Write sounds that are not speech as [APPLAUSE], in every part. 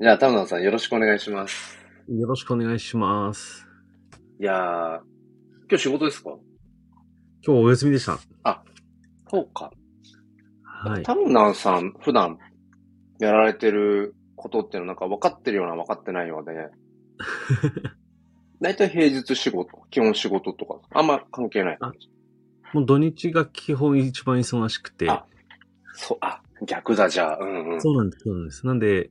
じゃあ、田野さんよろしくお願いします。よろしくお願いします。いやー、今日仕事ですか？今日お休みでした。そうか。はい。田野さん、普段やられてることっていうのはなんか分かってるような分かってないようで、だいたい平日仕事、基本仕事とか、あんま関係ない。あもう土日が基本一番忙しくて。あそう、あ、逆だ、じゃあ。うんうん。そうなんです、そうなんです。なんで、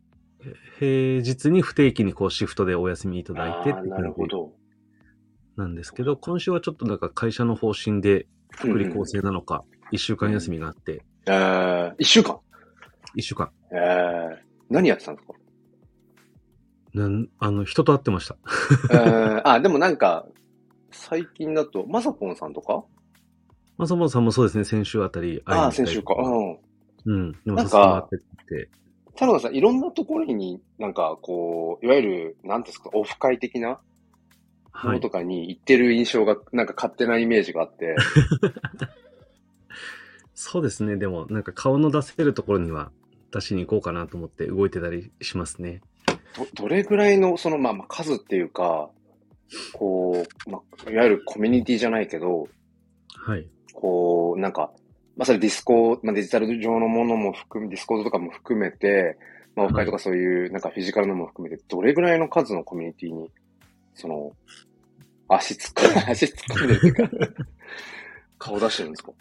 平日に不定期にこうシフトでお休みいただいてあーなるほど。なんですけど、今週はちょっとなんか会社の方針で福利厚生なのか、一週間休みがあって、えー、一週間？一週間、えー、何やってたんですか？なんあの、人と会ってました。えー、あ、でもなんか、最近だと、まさぽんさんとか？まあ、そもそもそうですね、先週あたり会いああ、に行ったり先週か。うん。うん。でもなんかさせてもらってて、田野さん、いろんなところになんかこう、いわゆる、なんですか、オフ会的なもはいのと。かに行ってる印象が、なんか勝手なイメージがあって、[LAUGHS] そうですね。でも、なんか顔の出せるところには出しに行こうかなと思って動いてたりしますね。ど、どれぐらいの、その、まあ、まあ、数っていうか、こう、まあ、いわゆるコミュニティじゃないけど、はい。こう、なんか、まあ、それディスコ、まあ、デジタル上のものも含め、ディスコードとかも含めて、まあ、オフ会とかそういう、なんかフィジカルのも含めて、どれぐらいの数のコミュニティに、その、足突っ込んで、[LAUGHS] 足突っ込んでるっていうか、[LAUGHS] 顔出してるんですか？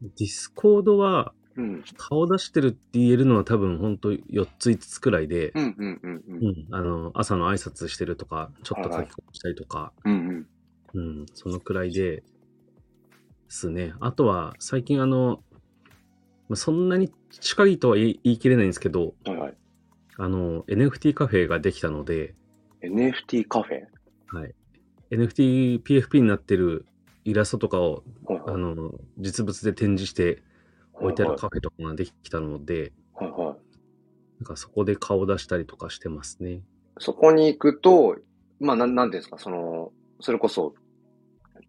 ディスコードはうん。顔出してるって言えるのは多分本当4つ5つくらいで、うんうんうんう。うんん、あの、朝の挨拶してるとか、ちょっと書き込みしたりとか、うんうん。うん、そのくらいで、ですね。あとは、最近あの、まあそんなに近いとは言い切れないんですけど、はいはい。あの、NFT カフェができたので、NFT カフェ？はい。NFT、PFP になってるイラストとかを、はいはい。あの、実物で展示して置いてあるはいカフェとかができたので、はいはい。なんかそこで顔出したりとかしてますね。そこに行くと、まあ、なん、なんていうんですか、その、それこそ、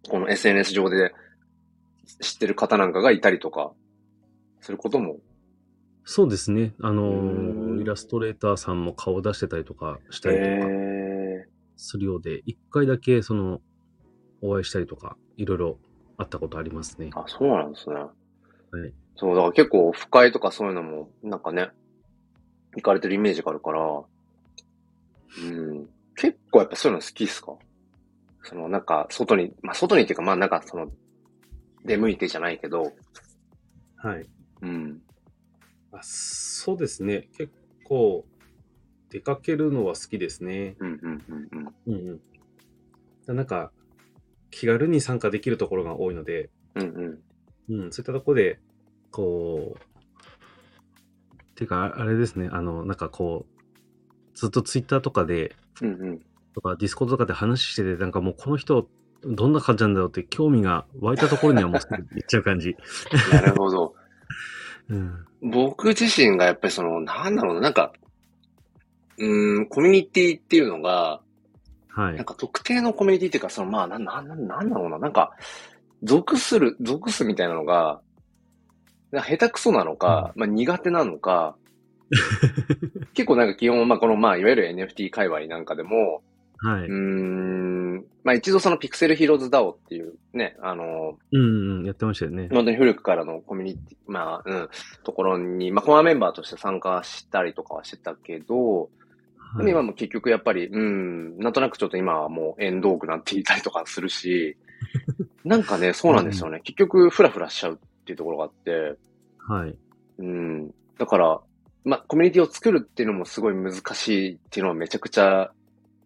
この SNS 上で知ってる方なんかがいたりとか、することも、そうですね。あのイラストレーターさんも顔出してたりとかしたりとかえするようで、一回だけその、お会いしたりとか、いろいろあったことありますね。あ、そうなんですね。はい。そう、だから結構、不快とかそういうのも、なんかね、行かれてるイメージがあるから、うん。結構やっぱそういうの好きっすか？その、なんか、外に、まあ、外にっていうか、まあ、なんか、その、出向いてじゃないけど、はい。うん。あそうですね。結構、出かけるのは好きですね。うん、うん、うん、うん。うんうん。なんか、気軽に参加できるところが多いので、うん、うん。うん、そういったところで、こう、ていうか、ああれですね、あの、なんかこう、ずっとツイッターとかで、うん、うん。とかディスコードとかで話してて、なんかもうこの人、どんな感じなんだろうって興味が湧いたところにはもうすぐ行っちゃう感じ。[LAUGHS] なるほど。うん。僕自身がやっぱりその、なんだろうな、なんか、うーん、コミュニティっていうのが、はいなん。か特定のコミュニティっていうか、その、まあ、なん、なん、なんなんだろうな、なんか、属する、属すみたいなのが、下手くそなのか、まあ苦手なのか、[LAUGHS] 結構なんか基本、まあこの、まあいわゆる NFT 界隈なんかでも、はい。うーん、まあ一度そのピクセルヒーローズ DAO っていうね、あの、うん、うん、やってましたよね。本当に古くからのコミュニティ、まあ、うん、ところに、まあコアメンバーとして参加したりとかはしてたけど、でも今も結局やっぱり、うん、なんとなくちょっと今はもう縁道具なんて言いたりとかするし、[LAUGHS] なんかね、そうなんですよね。結局フラフラしちゃうっていうところがあって、はい。うん、だから、まあコミュニティを作るっていうのもすごい難しいっていうのはめちゃくちゃ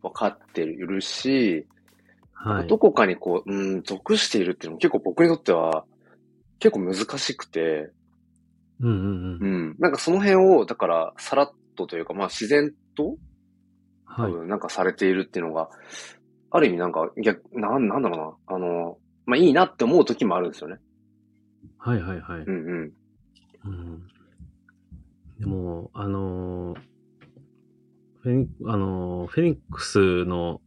分かっているし、はい。どこかにこう、うん、属しているっていうのも結構僕にとっては結構難しくて、うん、うん、う。うんん、なんかその辺を、だからさらっとというか、まあ自然と多はい。分なんかされているっていうのが、ある意味なんか逆、なん、なんだろうな。あの、まあいいなって思う時もあるんですよね。はい、はい、はい。うんうん。うんでも、あのーフェニあのーフェニックスの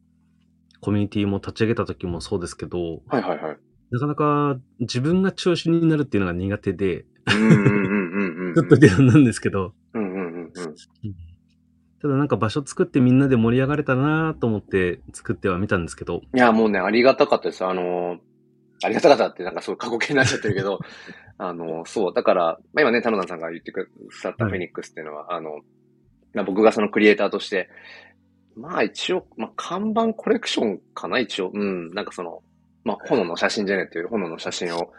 コミュニティも立ち上げた時もそうですけど、はいはいはい。なかなか自分が中心になるっていうのが苦手で、うんうんうんうんうん。ちょっとでなんですけど、うんうんうんうん。ただなんか場所作ってみんなで盛り上がれたなと思って作ってはみたんですけど。いや、もうね、ありがたかったです。あの、ありがたかったってなんかすごい過去形になっちゃってるけど、[LAUGHS] あの、そう、だから、まあ、今ね、田野さんが言ってくださったフェニックスっていうのは、はい、あの、まあ、僕がそのクリエイターとして、まあ一応、まあ看板コレクションかな一応。うん。なんかその、まあ炎の写真じゃねっていう炎の写真を、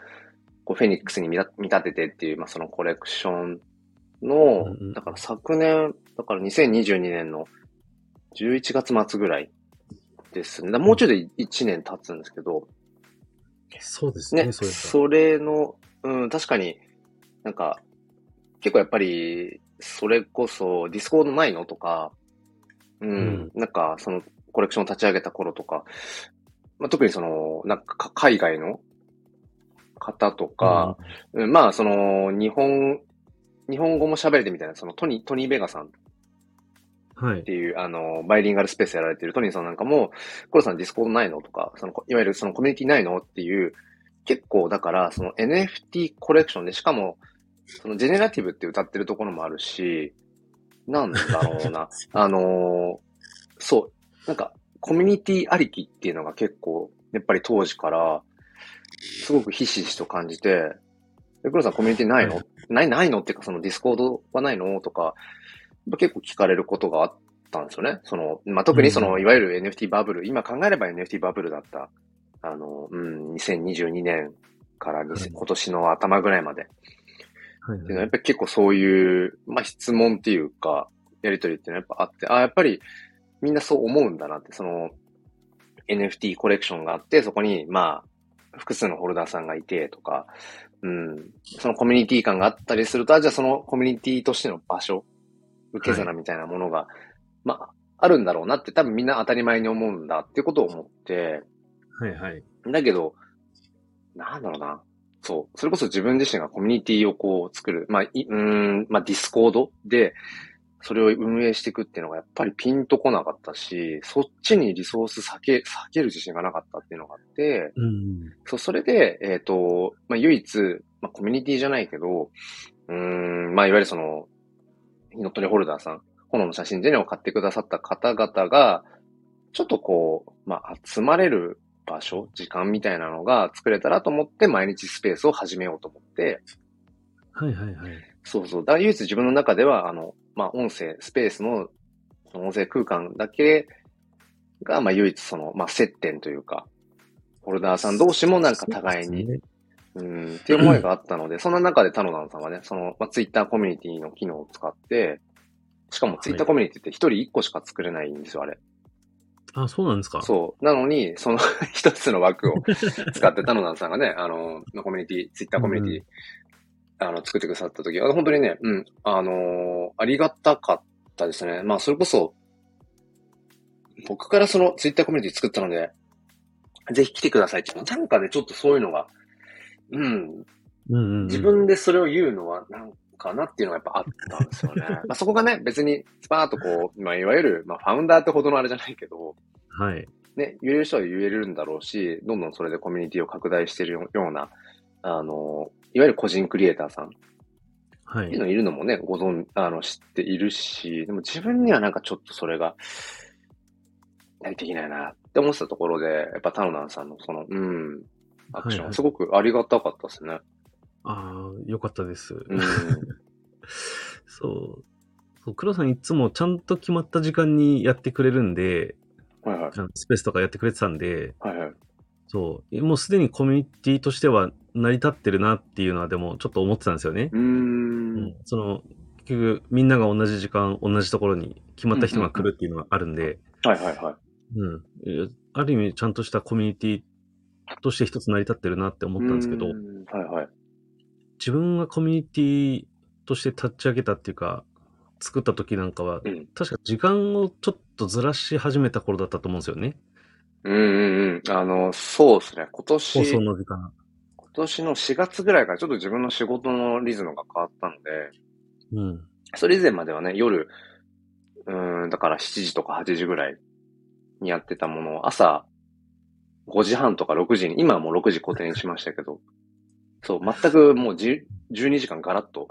こうフェニックスに見立ててっていう、まあそのコレクションの、だから昨年、だから2022年の11月末ぐらいですね。もうちょいで1年経つんですけど。そうですね。ねそれの、うん、確かになんか、結構やっぱり、それこそディスコードないの？とか、うん、うん、なんかそのコレクションを立ち上げた頃とか、まあ、特にその、なんか海外の？方とか、うん、まあその日本日本語も喋れてみたいな、そのトニー、トニー・ベガさん。っていう、はい、あの、バイリンガルスペースやられてる。トニーさんなんかも、コロさんディスコードないの？とか、その、いわゆるそのコミュニティないの？っていう、結構だから、その NFT コレクションで、しかも、そのジェネラティブって謳ってるところもあるし、なんだろうな。[LAUGHS] あのー、そう、なんか、コミュニティありきっていうのが結構、やっぱり当時から、すごくひしひしと感じて、で、黒さんコミュニティないの、はい、ない、ないの？っていうか、そのディスコードはないの？とか、結構聞かれることがあったんですよね。その、まあ、特にその、いわゆる NFT バブル、今考えれば NFT バブルだった、あの、うん、2022年から、はい、今年の頭ぐらいまで。はい、はい、やっぱり結構そういう、まあ、質問っていうか、やりとりっていうのはやっぱあって、あ、やっぱりみんなそう思うんだなって、その、NFT コレクションがあって、そこに、まあ、複数のホルダーさんがいてとか、うん、そのコミュニティ感があったりすると、あ、じゃあそのコミュニティとしての場所、受け皿みたいなものが、はい、まあ、あるんだろうなって多分みんな当たり前に思うんだっていうことを思って、はいはい。だけど、なんだろうな。そう。それこそ自分自身がコミュニティをこう作る。まあ、いうん、まあ、ディスコードで、それを運営していくっていうのがやっぱりピンとこなかったし、そっちにリソース割け、割ける自信がなかったっていうのがあって、うん、そう、それで、えっ、ー、と、まあ、唯一、まあ、コミュニティじゃないけど、うん、まあ、いわゆるその、ノットリホルダーさん、炎の写真ジェネを買ってくださった方々が、ちょっとこう、まあ、集まれる場所、時間みたいなのが作れたらと思って、毎日スペースを始めようと思って、はいはいはい。そうそう。だから唯一自分の中では、あの、まあ、音声、スペースの、音声空間だけが、まあ、唯一その、まあ、接点というか、ホルダーさん同士もなんか互いに、うね、うん、っていう思いがあったので、そんな中でタノダンさんはね、その、まあ、ツイッターコミュニティの機能を使って、しかもツイッターコミュニティって一人一個しか作れないんですよ、あれ。あ、そうなんですか。そう。なのに、その [LAUGHS] 一つの枠を使ってタノダンさんがね、あの、コミュニティ、ツイッターコミュニティあの、作ってくださった時は、本当にね、うん、あのー、ありがたかったですね。まあ、それこそ、僕からそのツイッターコミュニティ作ったので、ぜひ来てくださいって、なんかね、ちょっとそういうのが、うん、うんうんうん、自分でそれを言うのは、なんかなっていうのがやっぱあったんですよね。[LAUGHS] まあそこがね、別にスパーッとこう、まあいわゆる、まあファウンダーってほどのあれじゃないけど、はい。ね、言える人は言えるんだろうし、どんどんそれでコミュニティを拡大しているような、あの、いわゆる個人クリエイターさん。はい。っていうのいるのもね、ご存、あの、知っているし、でも自分にはなんかちょっとそれが、やりできないなって思ってたところで、やっぱタノナンさんのその、うん、アクション、すごくありがたかったですね。ああ、よかったです。うん、[LAUGHS] そう。そう、黒さんいつもちゃんと決まった時間にやってくれるんで、はいはい。スペースとかやってくれてたんで、はいはい。そう。もうすでにコミュニティとしては成り立ってるなっていうのはでもちょっと思ってたんですよね。うん,、その、結局みんなが同じ時間、同じところに決まった人が来るっていうのがあるんで、はいはいはい。うん。ある意味ちゃんとしたコミュニティとして一つ成り立ってるなって思ったんですけど、はいはい。自分がコミュニティとして立ち上げたっていうか、作った時なんかは、うん、確か時間をちょっとずらし始めた頃だったと思うんですよね。うんうんうん。あの、そうですね。今年、放送の時間。今年の4月ぐらいからちょっと自分の仕事のリズムが変わったので、うん。それ以前まではね、夜、うん、だから7時とか8時ぐらいにやってたものを朝5時半とか6時に、今はもう6時固定にしましたけど、そう、全くもう12時間ガラッと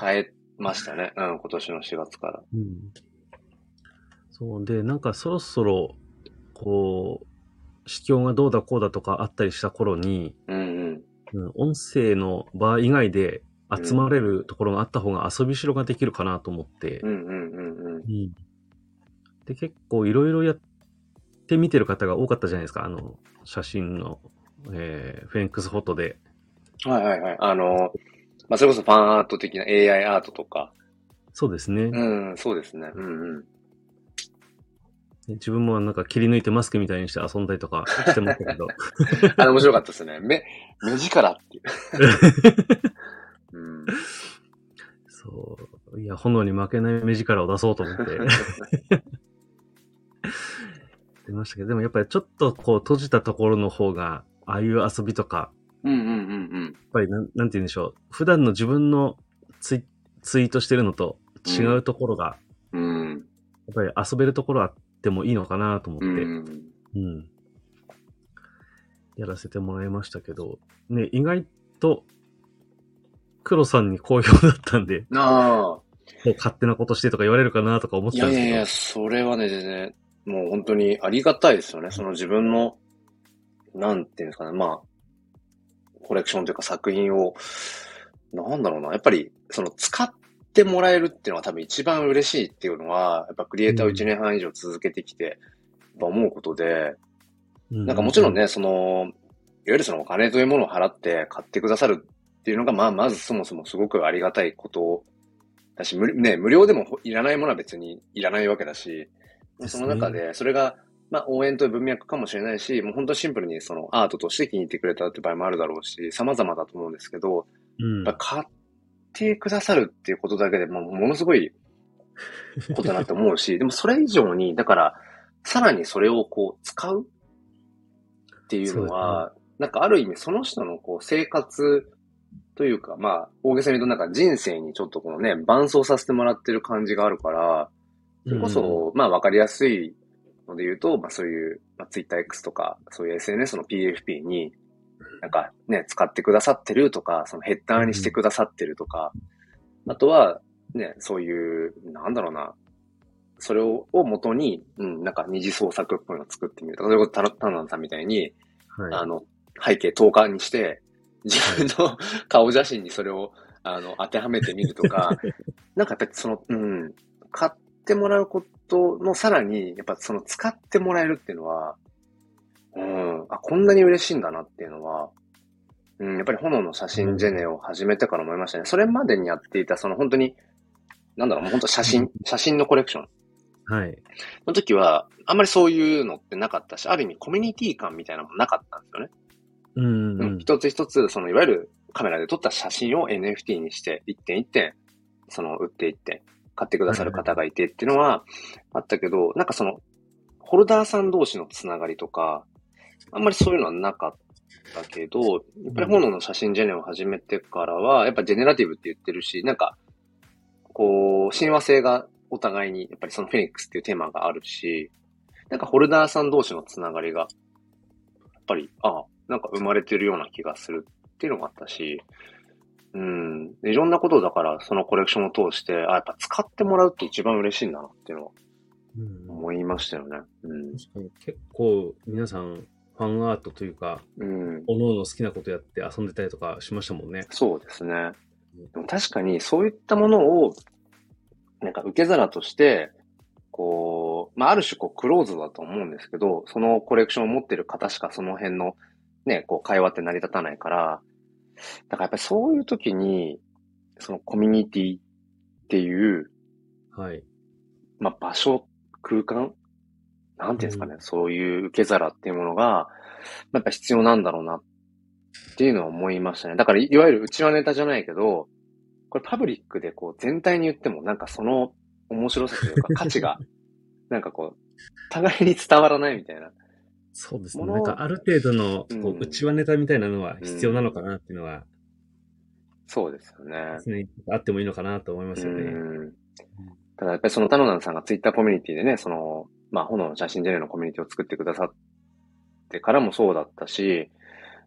変えましたね。うん、今年の4月から。うん。そうで、なんかそろそろ、こう、市況がどうだこうだとかあったりした頃に、うんうん。うん、音声の場以外で集まれるところがあった方が遊びしろができるかなと思って、うんうんうんうん。うんで、結構いろいろやってみてる方が多かったじゃないですか。あの、写真の、えーフェニックスフォトで。はいはいはい。あの、まあ、それこそファンアート的な AI アートとか。そうですね。うん、そうですね。うんうん。自分もなんか切り抜いてマスクみたいにして遊んだりとかしてましたけど。[LAUGHS] あれ面白かったですね。目、目力っていう。[LAUGHS] うん。そう。いや、炎に負けない目力を出そうと思って。[LAUGHS] 出ましたけど、でもやっぱりちょっとこう閉じたところの方が、ああいう遊びとか、うんうんうんやっぱりなん、なんて言うんでしょう。普段の自分のツイツイートしてるのと違うところが、うん。うん。やっぱり遊べるところあってもいいのかなと思って、ううん。ん。やらせてもらいましたけど、ね、意外と、黒さんに好評だったんで、なあ。こう勝手なことしてとか言われるかなとか思っいてたんですけど。やいやいや、それはね、全然、もう本当にありがたいですよね。その自分の、なんていうんですかね、まあ、コレクションというか作品を、なんだろうな、やっぱり、その使ってもらえるっていうのは多分一番嬉しいっていうのは、やっぱクリエイターを1年半以上続けてきて、や思うことで、うなんかもちろんね、その、いわゆるそのお金というものを払って買ってくださるっていうのが、まあ、まずそもそもすごくありがたいことだし、無ね、無料でもいらないものは別にいらないわけだし、その中で、それが、まあ、応援という文脈かもしれないし、もう本当シンプルにそのアートとして気に入ってくれたって場合もあるだろうし、様々だと思うんですけど、うん。買ってくださるっていうことだけでもうものすごいことだなって思うし、[LAUGHS] でもそれ以上に、だから、さらにそれをこう使うっていうのは、なんかある意味その人のこう生活というか、まあ、大げさに言うとなんか人生にちょっとこのね、伴走させてもらってる感じがあるから、それこそ、まあわかりやすいので言うと、まあそういう、まあ、TwitterX とか、そういう SNS の PFP に、なんかね、使ってくださってるとか、そのヘッダーにしてくださってるとか、あとは、ね、そういう、なんだろうな、それをを元に、うん、なんか二次創作っぽいのを作ってみるとか、それこそタナタナンさんみたいに、はい、あの、背景投函にして、自分の顔写真にそれを、あの、当てはめてみるとか、[LAUGHS] なんかやっぱりその、うん、買ってもらうことのさらに、やっぱその使ってもらえるっていうのは、うん、あ、こんなに嬉しいんだなっていうのは、うん、やっぱり炎の写真ジェネを始めてから思いましたね。それまでにやっていた、その本当に、なんだろう、もう本当写真、写真のコレクションはい。の時は、あんまりそういうのってなかったし、ある意味コミュニティ感みたいなのもなかったんですよね。うん、ううんん、一つ一つ、そのいわゆるカメラで撮った写真を NFT にして、一点一点、その売っていって、買ってくださる方がいてっていうのはあったけど、なんかその、ホルダーさん同士のつながりとか、あんまりそういうのはなかったけど、やっぱり炎の写真ジェネを始めてからは、やっぱジェネラティブって言ってるし、なんか、こう、親和性がお互いに、やっぱりそのフェニックスっていうテーマがあるし、なんかホルダーさん同士のつながりが、やっぱり、ああ、なんか生まれてるような気がするっていうのもあったし、うん。でいろんなことだから、そのコレクションを通して、あ、やっぱ使ってもらうって一番嬉しいんだなっていうのはうん思いましたよね。うん。確かに結構皆さんファンアートというか、うん。おのおの好きなことやって遊んでたりとかしましたもんね。そうですね。でも確かにそういったものを、なんか受け皿として、こう、まあ、ある種こうクローズドだと思うんですけど、そのコレクションを持ってる方しかその辺のね、こう会話って成り立たないから、だからやっぱりそういう時に、そのコミュニティっていう、はい。まあ、場所、空間なんていうんですかね、そういう受け皿っていうものが、まあやっぱ必要なんだろうなっていうのは思いましたね。だから、いいわゆる内輪ネタじゃないけど、これパブリックでこう全体に言ってもなんかその面白さというか価値が、[LAUGHS] なんかこう、互いに伝わらないみたいな。そうですね。なんかある程度のこうんう内輪ネタみたいなのは必要なのかなっていうのは、そうですよね。あってもいいのかなと思いますよね。うんただやっぱりそのタノナンさんがツイッターコミュニティでね、その、まあ、炎の写真ジェネのコミュニティを作ってくださってからもそうだったし、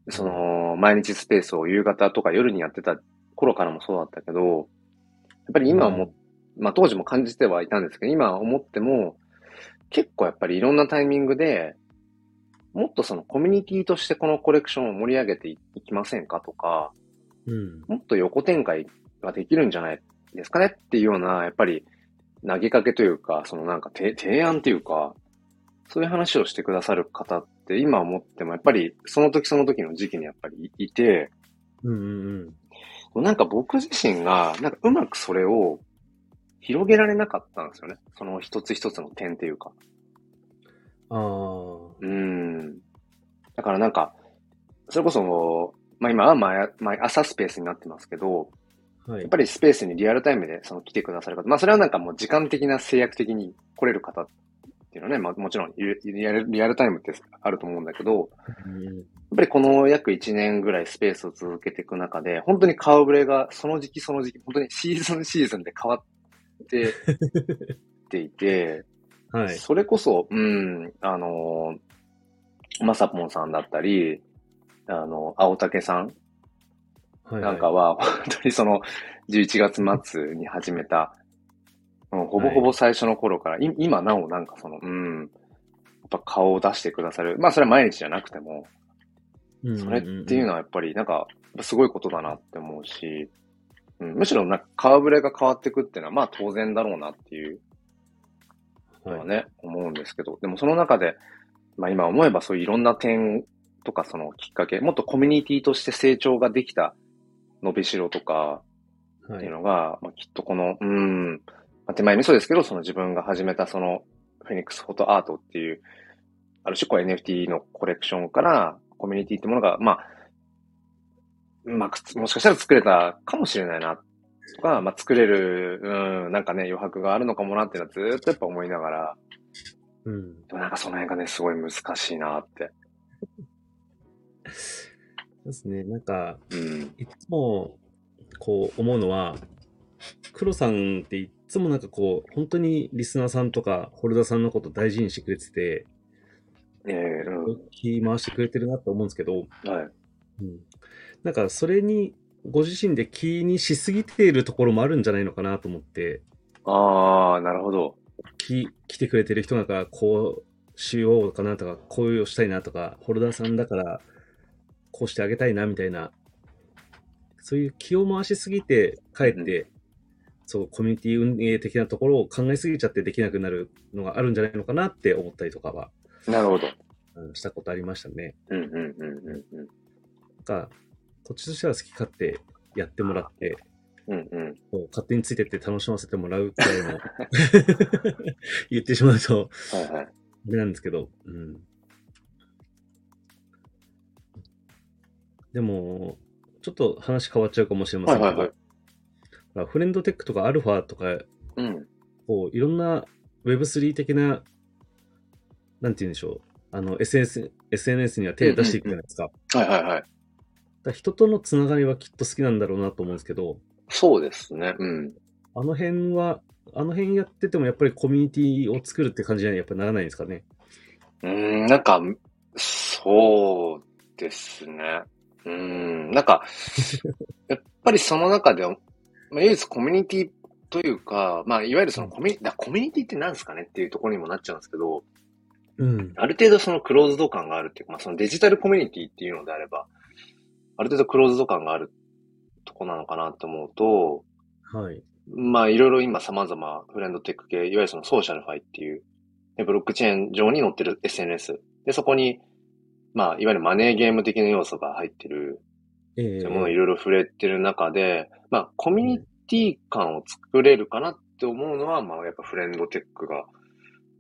その、毎日スペースを夕方とか夜にやってた頃からもそうだったけど、ぱり今思っ、まあ当時も感じてはいたんですけど、今思っても、結構やっぱりいろんなタイミングで、もっとそのコミュニティとしてこのコレクションを盛り上げていきませんかとか、うん。もっと横展開ができるんじゃないですかねっていうような、やっぱり投げかけというか、そのなんか提提案というか、そういう話をしてくださる方って今思ってもやっぱりその時その時の時期にやっぱりいて、うんうんうん。なんか僕自身がなんかうまくそれを広げられなかったんですよね。その一つ一つの点っていうか。うーん。だからなんか、それこそ、まあ今は毎毎朝スペースになってますけど、はいやっ。ぱりスペースにリアルタイムでその来てくださる方、まあそれはなんかもう時間的な制約的に来れる方っていうのはね、まあもちろんリリアルリアルタイムってあると思うんだけど、うんやっぱりこの約1年ぐらいスペースを続けていく中で、本当に顔ぶれがその時期その時期、本当にシーズンシーズンで変わってっていて、[LAUGHS] はい。それこそ、うん、あのー、まさぽんさんだったり、あの、青竹さんはい。なんかは、[LAUGHS] 本当にその、11月末に始めた、うんほぼほぼ最初の頃から、い今なおなんかその、うん、やっぱ顔を出してくださる。まあそれは毎日じゃなくても、うんそれっていうのはやっぱりなんか、すごいことだなって思うし、うん、むしろなんか顔ぶれが変わっていくっていうのはまあ当然だろうなっていうのははい。ね、思うんですけど、でもその中で、まあ今思えばそういういろんな点とかそのきっかけ、もっとコミュニティとして成長ができた伸びしろとかはいっていう。のが、まあきっとこの、うん、まあ手前味噌ですけど、その自分が始めたそのフェニックスフォトアートっていう、ある種こう NFT のコレクションからコミュニティってものが、まあ、まあもしかしたら作れたかもしれないな、とか、まあ作れる、うん、なんかね、余白があるのかもなってのはずっとやっぱ思いながら、うん。でもなんかその辺がね、すごい難しいなって。そうですね。なんか、うん。いつも、こう、思うのは、黒さんっていつもなんかこう、本当にリスナーさんとか、ホルダーさんのこと大事にしてくれてて、ええ気回してくれてるなって思うんですけど、うん。はい。うん。なんか、それに、ご自身で気にしすぎているところもあるんじゃないのかなと思って、ああ、なるほど。き来てくれてる人なんか、こうしようかなとか、こういうしたいなとか、ホルダーさんだから、こうしてあげたいなみたいな、そういう気を回しすぎて、かえって、そう、コミュニティ運営的なところを考えすぎちゃってできなくなるのがあるんじゃないのかなって思ったりとかは、なるほど。うんしたことありましたね。うんうんうんうんうん。なんか、こっちとしては好き勝手やってもらって、うんうん。もう勝手についてって楽しませてもらうくらいの [LAUGHS] 言ってしまうと、はいはい。あれなんですけど、うん。でも、ちょっと話変わっちゃうかもしれませんけど、はいはいはいまあフレンドテックとかアルファとか、うん。こういろんな Web3 的な、なんて言うんでしょう、あの SNS, SNS には手出していくじゃないですか。はいはいはい。だ人とのつながりはきっと好きなんだろうなと思うんですけど、そうですね。うん。あの辺は、あの辺やっててもやっぱりコミュニティを作るって感じにはやっぱならないんですかね。うーん、なんか、そうですね。うーん、なんか、[LAUGHS] やっぱりその中で、まあ、唯一コミュニティというか、まあ、いわゆるそのコミュニ、だコミュニティって何ですかねっていうところにもなっちゃうんですけど、うん。ある程度そのクローズド感があるっていうか、まあ、そのデジタルコミュニティっていうのであれば、ある程度クローズド感があるとこなのかなと思うと、はい。まあ、いろいろ今様々 friend.tech 系、いわゆるその SocialFi っていう、でブロックチェーン上に載ってる SNS。で、そこに、まあ、いわゆるマネーゲーム的な要素が入ってる、ええそういうものをいろいろ触れてる中で、まあ、コミュニティ感を作れるかなって思うのは、まあ、やっぱフレンドテックが、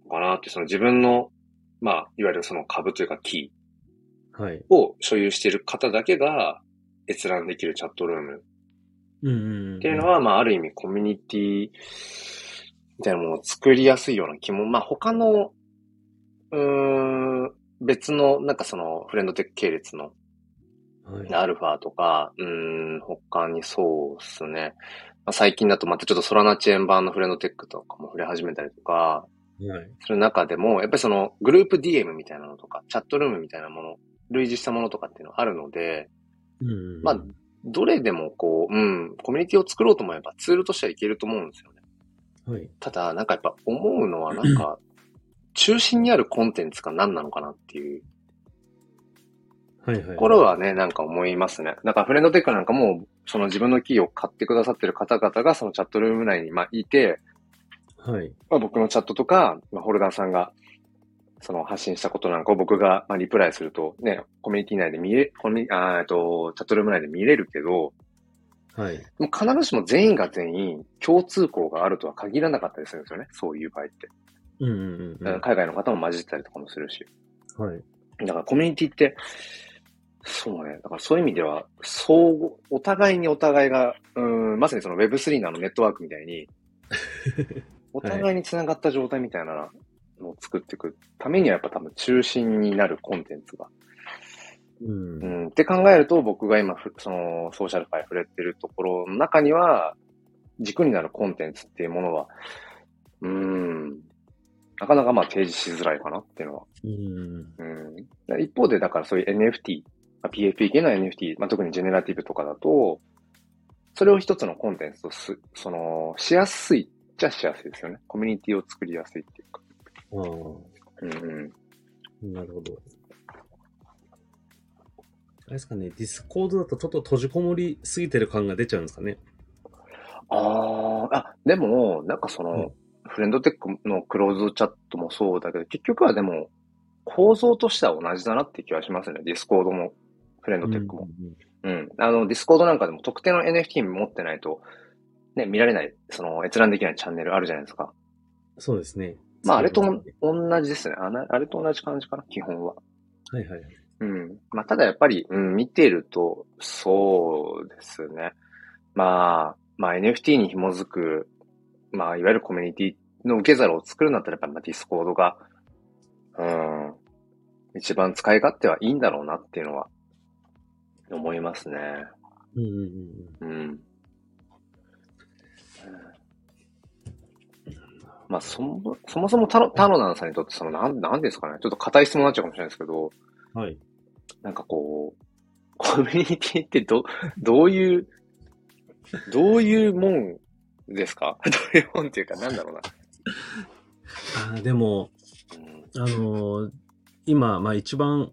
かなって、その自分の、まあ、いわゆるその株というかキはい。ーを所有している方だけが閲覧できるチャットルーム。っていうのは、まあ、ある意味コミュニティみたいなものを作りやすいような気も、まあ、他の、うーん、別の、なんかその、フレンドテック系列の、はい。アルファとか、うーん、他にそうですね。まあ、最近だとまたちょっとソラナチェーン版のフレンドテックとかも触れ始めたりとか、はい。する中でも、やっぱりその、グループ DM みたいなのとか、チャットルームみたいなもの、類似したものとかっていうのはあるので。まあ、どれでもこう、うん、コミュニティを作ろうと思えばツールとしてはいけると思うんですよね。はい。ただ、なんかやっぱ思うのはなんか、中心にあるコンテンツが何なのかなっていうはいはい。ところはね、なんか思いますね。だからフレンドテックなんかも、その自分のキーを買ってくださってる方々がそのチャットルーム内にまあいて、はい。まあ、僕のチャットとか、まあ、ホルダーさんが、その発信したことなんかを僕が、まあ、リプライすると、ね、コミュニティ内で見れ、コミュニあーえっと、チャットルーム内で見れるけど、はい。でも必ずしも全員が全員共通項があるとは限らなかったりするんですよね。そういう場合って。うんうんうんうん。海外の方も混じったりとかもするし。はい。だからコミュニティって、そうね。だからそういう意味では、相互、お互いにお互いが、うん、まさにその Web3 のあのネットワークみたいに、[LAUGHS] お互いに繋がった状態みたいなのを作っていくためにはやっぱ多分中心になるコンテンツが。うんう。ん、って考えると僕が今ふ、そのソーシャル界触れてるところの中には、軸になるコンテンツっていうものは、うん、なかなかまあ提示しづらいかなっていうのはうん。うん、一方で、だからそういう NFT、まあ PFP 系の NFT、まあ、特にジェネラティブとかだと、それを一つのコンテンツとす、その、しやすいっちゃしやすいですよね。コミュニティを作りやすいっていうか。あうんうん。あ、なるほど。あれですかね、ディスコードだとちょっと閉じこもりすぎてる感が出ちゃうんですかね。ああ、あ、でも、なんかその、うん friend.tech のクローズドチャットもそうだけど、結局はでも、構造としては同じだなって気がしますね。ディスコードも、フレンドテックも。うん。あの、ディスコードなんかでも特定の NFT 持ってないと、ね、見られない、その、閲覧できないチャンネルあるじゃないですか。そうですね。まあ、あれと同じですね。あなあれと同じ感じかな、基本は。はいはい。うん。まあ、ただやっぱり、うん、見てると、そうですね。まあ、まあ NFT に紐づく、まあ、いわゆるコミュニティの受け皿を作るんだったら、やっぱりまあディスコードが、うん、一番使い勝手はいいんだろうなっていうのは、思いますね。うんうんうんうん。まあ、そも、そもそもタロ、タロナンさんにとって、その、なん、なんですかね。ちょっと硬い質問になっちゃうかもしれないですけど、うん。はい。なんかこう、コミュニティってど、どういう、どういうもんですか？[LAUGHS] どういうもんっていうか、なんだろうな。あーでも、あのー今、まあ一番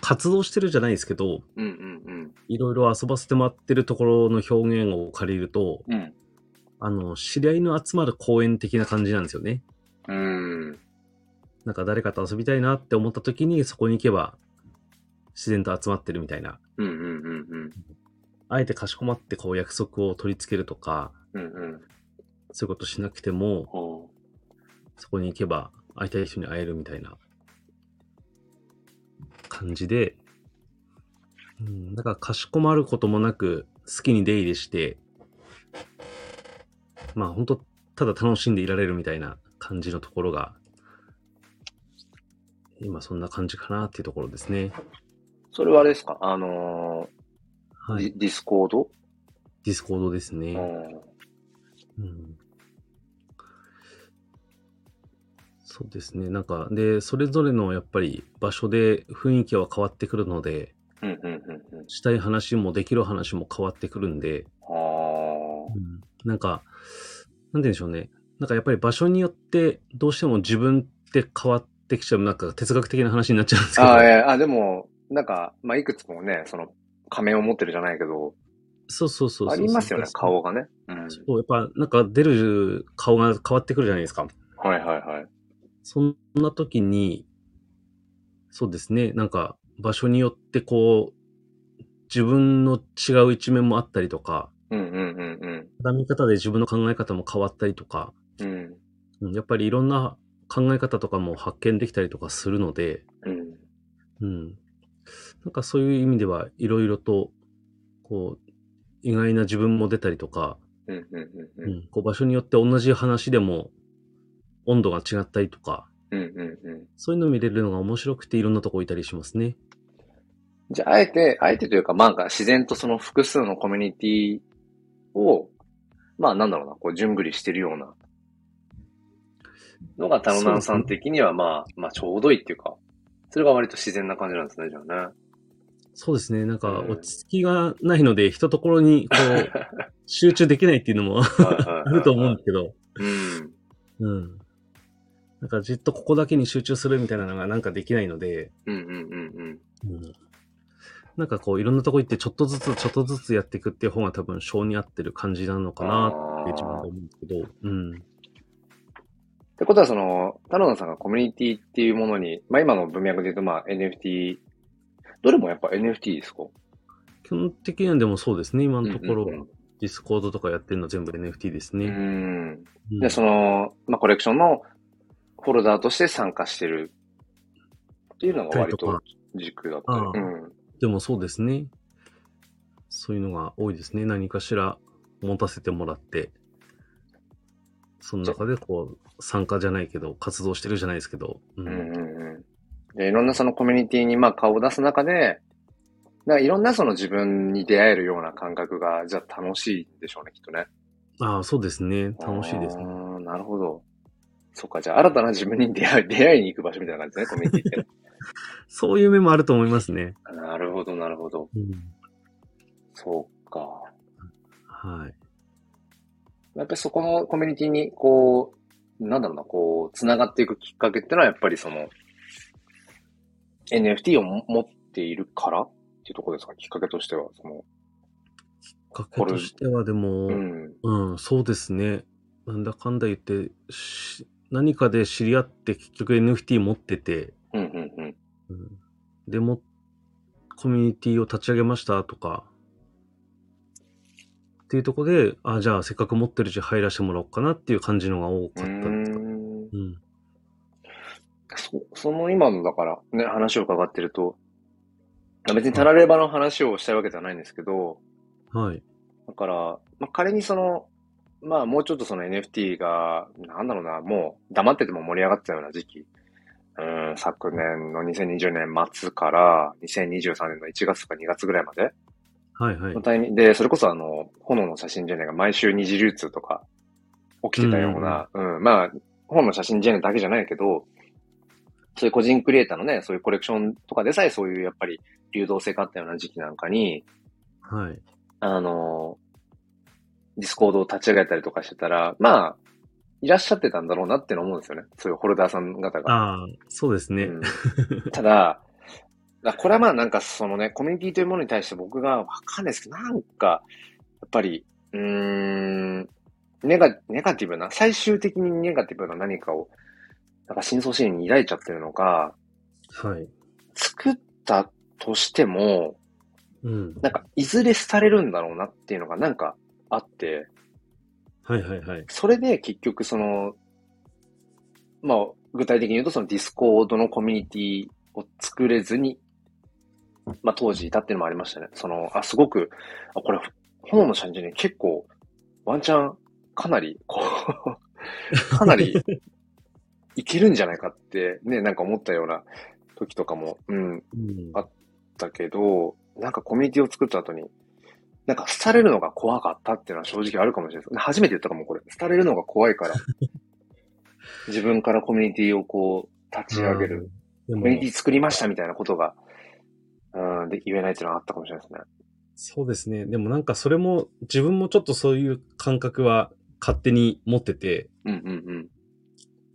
活動してるじゃないですけど、うん、うん、うん、いろいろ遊ばせてもらってるところの表現を借りると、うん。あの、知り合いの集まる公園的な感じなんですよね。うん。なんか誰かと遊びたいなって思った時にそこに行けば自然と集まってるみたいな。うん、うん、うん、うん。あえてかしこまってこう約束を取り付けるとか、うん、うん。そういうことしなくても、ほそこに行けば会いたい人に会えるみたいな感じで、うん、だからかしこまることもなく好きに出入りして、まあ本当ただ楽しんでいられるみたいな感じのところが、今そんな感じかなっていうところですね。うそれはあれですか？あのーはい。ディスコード？ディスコードですね。うん。うんそうですね。なんか、で、それぞれのやっぱり場所で雰囲気は変わってくるので、うん、うん、うん、うん。したい話もできる話も変わってくるんで、ああ。なんか、なんて言うんでしょうね。なんかやっぱり場所によってどうしても自分って変わってきちゃう、なんか哲学的な話になっちゃうんですけど、ああ、えーあ、でも、なんか、まあ、いくつもね、その、仮面を持ってるじゃないけど、そうそうそうそうありますよね、顔がね。うん。そう、やっぱなんか出る顔が変わってくるじゃないですか。はいはいはい。そんな時に、そうですね、なんか場所によってこう、自分の違う一面もあったりとか、うんうんうん絡み方で自分の考え方も変わったりとか、うん。うん。うんやっぱりいろんな考え方とかも発見できたりとかするので、うん。うん。なんかそういう意味ではいろいろと、こう、意外な自分も出たりとか、うんうんうんううん。ん、こう場所によって同じ話でも温度が違ったりとか、うんうんうん。そういうのを見れるのが面白くていろんなとこいたりしますね。じゃあ、あえて、あえてというか、まあ、なんか自然とその複数のコミュニティを、まあ、なんだろうな、こう、順繰りしてるようなのが、タロナンさん的には、まあ、まあ、ちょうどいいっていうか、それが割と自然な感じなんですね、じゃあね。そうですね。なんか、うん落ち着きがないので、一ところに、こう、[LAUGHS] 集中できないっていうのもあると思うんですけど、うん。うん。なんか、じっとここだけに集中するみたいなのがなんかできないので、うんうんうんうん。うん。なんかこう、いろんなとこ行って、ちょっとずつ、ちょっとずつやっていくっていう方が多分、性に合ってる感じなのかなって自分で思うんですけど、うん。ってことは、その、太郎さんがコミュニティっていうものに、まあ今の文脈で言うと、まあ NFT、どれもやっぱ NFT ですか？基本的にはでもそうですね。今のところはうんうん、ディスコードとかやってるの全部 NFT ですうん。ね。うん。うんで、その、まあコレクションのフォルダーとして参加してるっていうのが割と軸だった。うん。でもそうですね。そういうのが多いですね。何かしら持たせてもらって、その中でこう、参加じゃないけど、活動してるじゃないですけど、ううんうんうん。で、いろんなそのコミュニティにまあ顔を出す中で、なんかいろんなその自分に出会えるような感覚が、じゃあ楽しいんでしょうね、きっとね。ああ、そうですね。楽しいですね。なるほど。そっか、じゃあ新たな自分に出会い、出会いに行く場所みたいな感じですね、コミュニティって。[LAUGHS] そういう面もあると思いますね。なるほど、なるほど。うん。そうか。はい。やっぱりそこのコミュニティに、こう、なんだろうな、こう、繋がっていくきっかけってのは、やっぱりその、NFT をも持っているから？っていうところですか、きっかけとしては。その、きっかけとしてはでも、うん。うん、そうですね。なんだかんだ言って、し何かで知り合って結局 NFT 持ってて、うん、うん、うん。うん、でも、コミュニティを立ち上げましたとか、っていうところで、あ、じゃあせっかく持ってるし入らせてもらおうかなっていう感じのが多かったですか。うーんうん。そその今のだからね、話を伺ってると、別にタラレバの話をしたいわけではないんですけど、はい。だから、まあ、仮にその、まあもうちょっとその NFT が、なんだろうな、もう黙ってても盛り上がってたような時期、うん、昨年の2020年末から2023年の1月とか2月ぐらいまではいはいの。タイミングで、それこそあの、炎の写真ジェネが毎週二次流通とか起きてたような、うん、まあ、炎の写真ジェネだけじゃないけど、そういう個人クリエイターのね、そういうコレクションとかでさえそういうやっぱり流動性があったような時期なんかに、はい。あの、ディスコードを立ち上げたりとかしてたら、まあ、いらっしゃってたんだろうなっての思うんですよね。そういうホルダーさん方が。ああ、そうですね。うんただ、だこれはまあなんかそのね、コミュニティというものに対して僕がわかんないですけど、なんか、やっぱり、うーん、ネガ、ネガティブな、最終的にネガティブな何かを、なんか深層心理に抱いちゃってるのか、はい。作ったとしても、うん。なんか、いずれ廃れるんだろうなっていうのがなんかあって、はいはいはい。それで結局その、まあ、具体的に言うとそのディスコードのコミュニティを作れずに、まあ当時いたっていうのもありましたね。その、あ、すごく、あ、これ、炎の写真ね、結構、ワンチャン、かなり、こう、[LAUGHS] かなり、いけるんじゃないかって、ね、なんか思ったような時とかも、うん、うんあだけど、なんかコミュニティを作った後に、なんか廃れるのが怖かったっていうのは正直あるかもしれないです。初めて言ったかも、これ。廃れるのが怖いから。[LAUGHS] 自分からコミュニティをこう、立ち上げる。コミュニティ作りましたみたいなことが、うん、で、言えないっていうのはあったかもしれないですね。そうですね。でもなんかそれも、自分もちょっとそういう感覚は勝手に持ってて、うんうん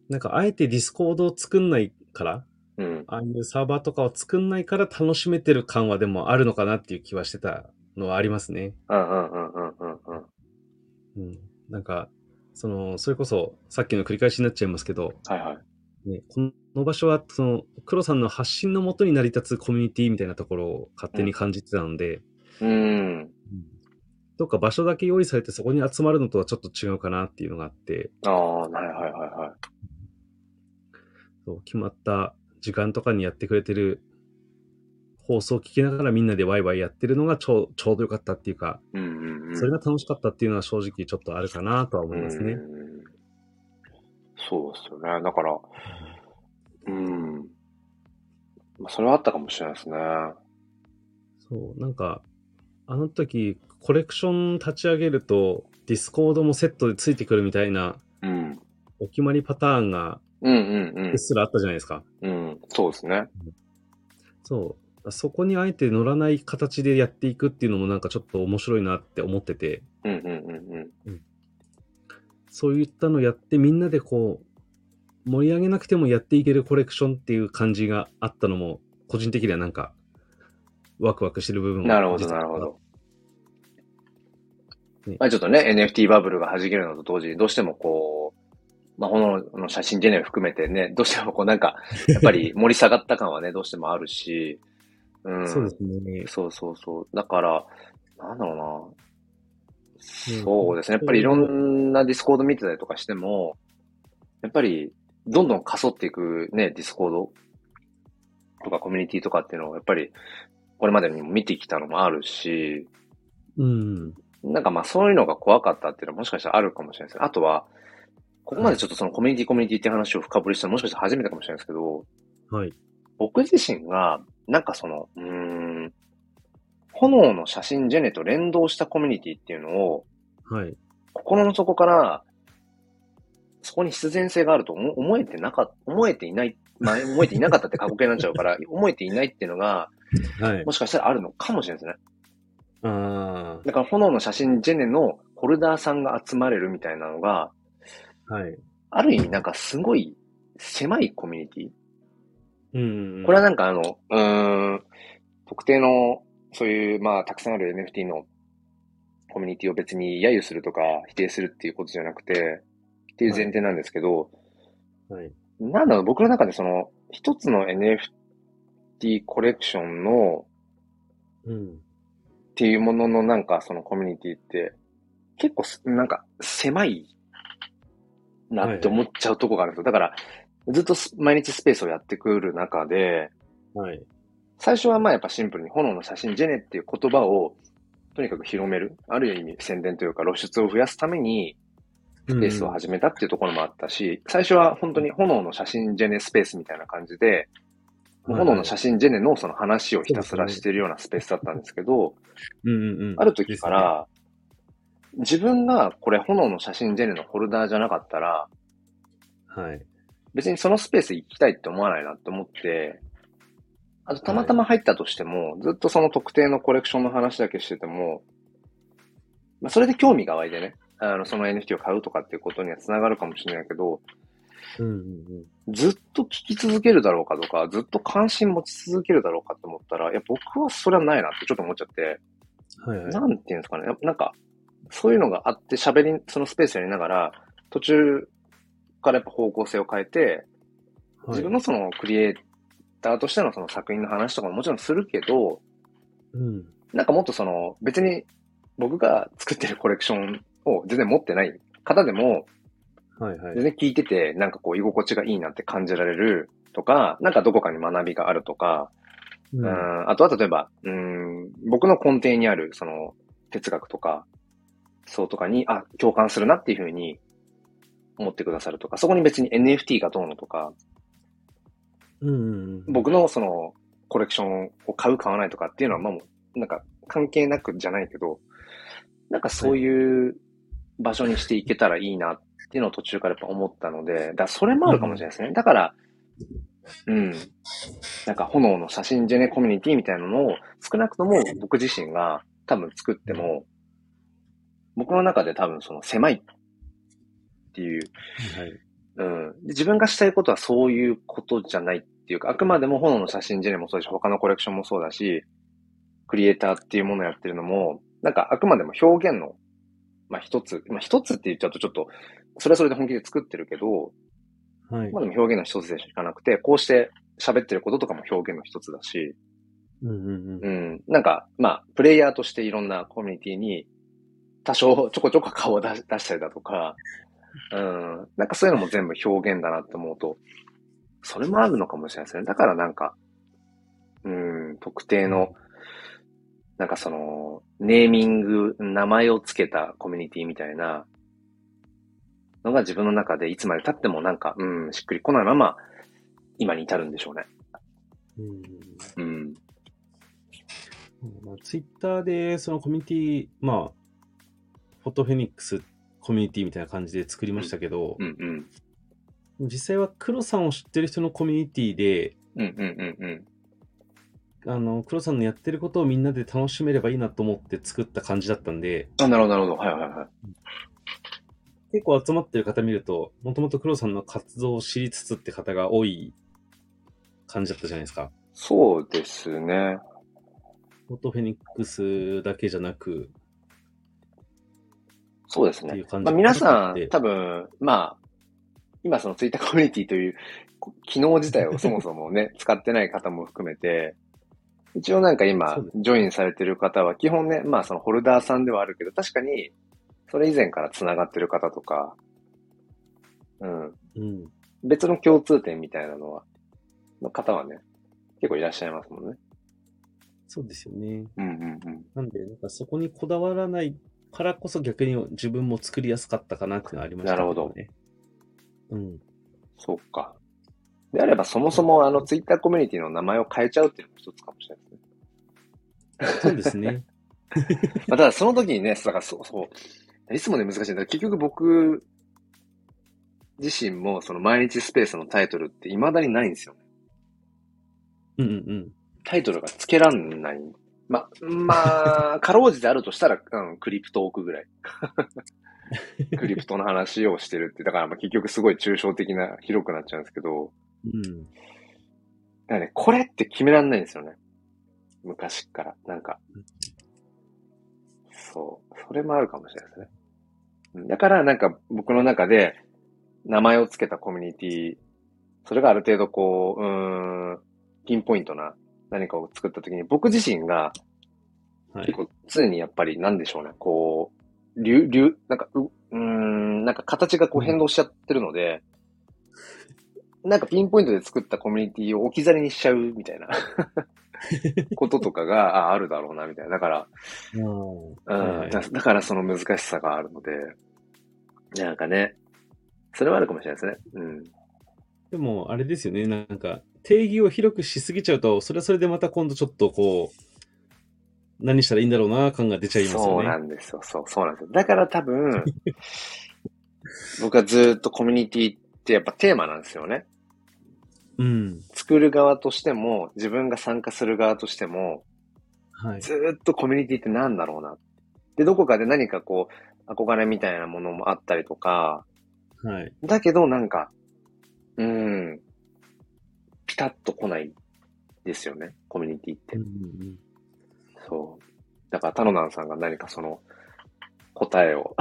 なんかあえてディスコードを作んないから、うん。うん。ああいうサーバーとかを作んないから楽しめてる感はでもあるのかなっていう気はしてたのはありますね。うんうんうんうんうんうん。うん。なんか、その、それこそさっきの繰り返しになっちゃいますけど、はいはい。ね、この場所は、その、黒さんの発信のもとに成り立つコミュニティみたいなところを勝手に感じてたので、うん。どっか場所だけ用意されてそこに集まるのとはちょっと違うかなっていうのがあって、ああ、はいはいはいはい。そう決まった時間とかにやってくれてる放送を聞きながらみんなでワイワイやってるのがちょうちょうどよかったっていうか、うんうんうん。それが楽しかったっていうのは正直ちょっとあるかなとは思いますね。うんそうですよね。だから、うん。まあ、それはあったかもしれないですね。そう、なんか、あの時、コレクション立ち上げると、ディスコードもセットでついてくるみたいな、うん。お決まりパターンがうんうんううっすらあったじゃないですか。ん。うん。そうですね。そう。そこにあえて乗らない形でやっていくっていうのもなんかちょっと面白いなって思ってて、うんうんうんうん。そういったのやってみんなでこう、盛り上げなくてもやっていけるコレクションっていう感じがあったのも、個人的にはなんか、ワクワクしてる部分もなるほど、なるほど。ねまあちょっとね、NFT バブルが弾けるのと同時に、どうしてもこう、まあ、炎の写真ジェネを含めてね、どうしてもこうなんか、やっぱり盛り下がった感はね、どうしてもあるし、うん。そうですね。そうそうそう。だから、なんだろうな。うんそうですね。やっぱりいろんなディスコード見てたりとかしても、やっぱりどんどん過疎っていくね、ディスコードとかコミュニティとかっていうのをやっぱりこれまでにも見てきたのもあるし、うん。なんかまあそういうのが怖かったっていうのはもしかしたらあるかもしれないですね。あとは、ここまでちょっとそのコミュニティコミュニティって話を深掘りしたのもしかしたら初めてかもしれないですけど、はい。僕自身が、なんかその、うーん、炎の写真ジェネと連動したコミュニティっていうのを、はい。心の底から、そこに必然性があると思思えてなかっ思えていない、まあ、思えていなかったって過去形になっちゃうから、[LAUGHS] 思えていないっていうのが、はいも。しかしたらあるのかもしれないですね。あだから、炎の写真ジェネのホルダーさんが集まれるみたいなのが、あ。はい。ある意味なんかすごい狭いコミュニティ。うん。これはなんかあの、うーん、特定の、そういう、まあ、たくさんある NFT のコミュニティを別に揶揄するとか否定するっていうことじゃなくて、っていう前提なんですけど、はい。なんだろう、僕の中でその、一つの NFT コレクションの、うん。っていうもののなんかそのコミュニティって、結構すなんか狭いなって思っちゃうとこがあるんですよ。だから、ずっとす毎日スペースをやってくる中で、はい。最初はまあやっぱシンプルに炎の写真ジェネっていう言葉をとにかく広める。ある意味宣伝というか露出を増やすためにスペースを始めたっていうところもあったし、最初は本当に炎の写真ジェネスペースみたいな感じで、もう炎の写真ジェネのその話をひたすらしてるようなスペースだったんですけど、うんうんうん。ある時から、自分がこれ炎の写真ジェネのホルダーじゃなかったら、はい。別にそのスペース行きたいって思わないなって思って、あとたまたま入ったとしても、ずっとその特定のコレクションの話だけしてても、まあそれで興味が湧いてね、あの、その NFT を買うとかっていうことには繋がるかもしれないけど、うんうんずっと聞き続けるだろうかとか、ずっと関心持ち続けるだろうかって思ったら、いや、僕はそれはないなってちょっと思っちゃって、うん。はいはい。なんていうんですかね。なんか、そういうのがあって喋り、そのスペースやりながら、途中からやっぱ方向性を変えて、自分のそのクリエイターとしてのその作品の話とかももちろんするけど、うん。なんかもっとその別に僕が作ってるコレクションを全然持ってない方でも、はいはい全。然聞いててなんかこう居心地がいいなって感じられるとか、なんかどこかに学びがあるとか、ううん、あとは例えば、うん、僕の根底にあるその哲学とか、そうとかに、あ、共感するなっていうふうに思ってくださるとか、そこに別に NFT がどうのとか、うんうんうん。僕のそのコレクションを買う買わないとかっていうのはまあもう、なんか関係なくじゃないけど、なんかそういう場所にしていけたらいいなっていうのを途中からやっぱ思ったので、だからそれもあるかもしれないですね。だから、うん。なんか炎の写真ジェネコミュニティみたいなのを少なくとも僕自身が多分作っても、僕の中で多分その狭いっていうはい。うん。で自分がしたいことはそういうことじゃないっていうか、あくまでも炎の写真ジェネもそうだし、他のコレクションもそうだし、クリエイターっていうものをやってるのも、なんかあくまでも表現の、まあ一つ、まあ一つって言っちゃうとちょっと、それはそれで本気で作ってるけど、はい。まあでも表現の一つでしかなくて、こうして喋ってることとかも表現の一つだし、うんうんうん。うん。なんか、まあ、プレイヤーとしていろんなコミュニティに多少ちょこちょこ顔を出したりだとか、うん。なんかそういうのも全部表現だなって思うと、それもあるのかもしれないですね。だからなんか、うん、特定の、なんかその、ネーミング、名前をつけたコミュニティみたいなのが自分の中でいつまで経ってもなんか、うん、しっくりこないまま、今に至るんでしょうね。うんうん。まあ、ツイッターでそのコミュニティ、まあ、フォトフェニックスコミュニティみたいな感じで作りましたけど、うんうん。実際は黒さんを知ってる人のコミュニティで、うんうんうんうん。あの、黒さんのやってることをみんなで楽しめればいいなと思って作った感じだったんで、あ、なるほど、なるほど。はいはいはい。結構集まってる方見ると、もともと黒さんの活動を知りつつって方が多い感じだったじゃないですか。そうですね。フォトフェニックスだけじゃなく、そうですねまあ、皆さでん、多分、まあ、今そのツイッターコミュニティというこ機能自体を [LAUGHS] そもそもね、使ってない方も含めて、一応なんか今ジョインされてる方は基本ね、まあそのホルダーさんではあるけど、確かに、それ以前から繋がってる方とか、うん、うん。別の共通点みたいなのは、の方はね、結構いらっしゃいますもんね。そうですよね。うんうんうん。なんで、なんかそこにこだわらないからこそ逆に自分も作りやすかったかなっていうのはありましたなるほどね。うん。そうか。であれば、そもそもあのツイッターコミュニティの名前を変えちゃうっていうのも一つかもしれないですね。そうですね。[LAUGHS] まあ、ただその時にね、だからそう、そう、いつもね難しいんだけど、結局僕自身もその毎日スペースのタイトルって未だにないんですよね。うんうんうん。タイトルが付けらんない。ま、まあ、かろうじてあるとしたら、うん、クリプトオークぐらい。[LAUGHS] クリプトの話をしてるって、だからまあ結局すごい抽象的な、広くなっちゃうんですけど、うん。だからね、これって決めらんないんですよね。昔っから。なんか。そう。それもあるかもしれないですね。うんだからなんか僕の中で名前を付けたコミュニティ、それがある程度こう、うーん、ピンポイントな何かを作った時に僕自身がはい結。構常にやっぱりなんでしょうね、こう、流、流、なんか、う、うーん、なんか形がこう変動しちゃってるので、なんかピンポイントで作ったコミュニティを置き去りにしちゃうみたいな [LAUGHS] こととかが、あ、あるだろうな、みたいな。だから、うんうん、だだからその難しさがあるので、なんかね、それはあるかもしれないですね。うん。でも、あれですよね。なんか、定義を広くしすぎちゃうと、それはそれでまた今度ちょっとこう、何したらいいんだろうな感が出ちゃいますそうよね。なんですよ。そう、そうなんですよ。だから多分、僕はずっとコミュニティってやっぱテーマなんですよね。うん。作る側としても、自分が参加する側としても、はい。ずーっとコミュニティって何だろうな。で、どこかで何かこう、憧れみたいなものもあったりとか、はい。だけどなんか、うーん、ピタッと来ないですよね、コミュニティってうん。うんそう。だから、タノナンさんが何かその、答えを、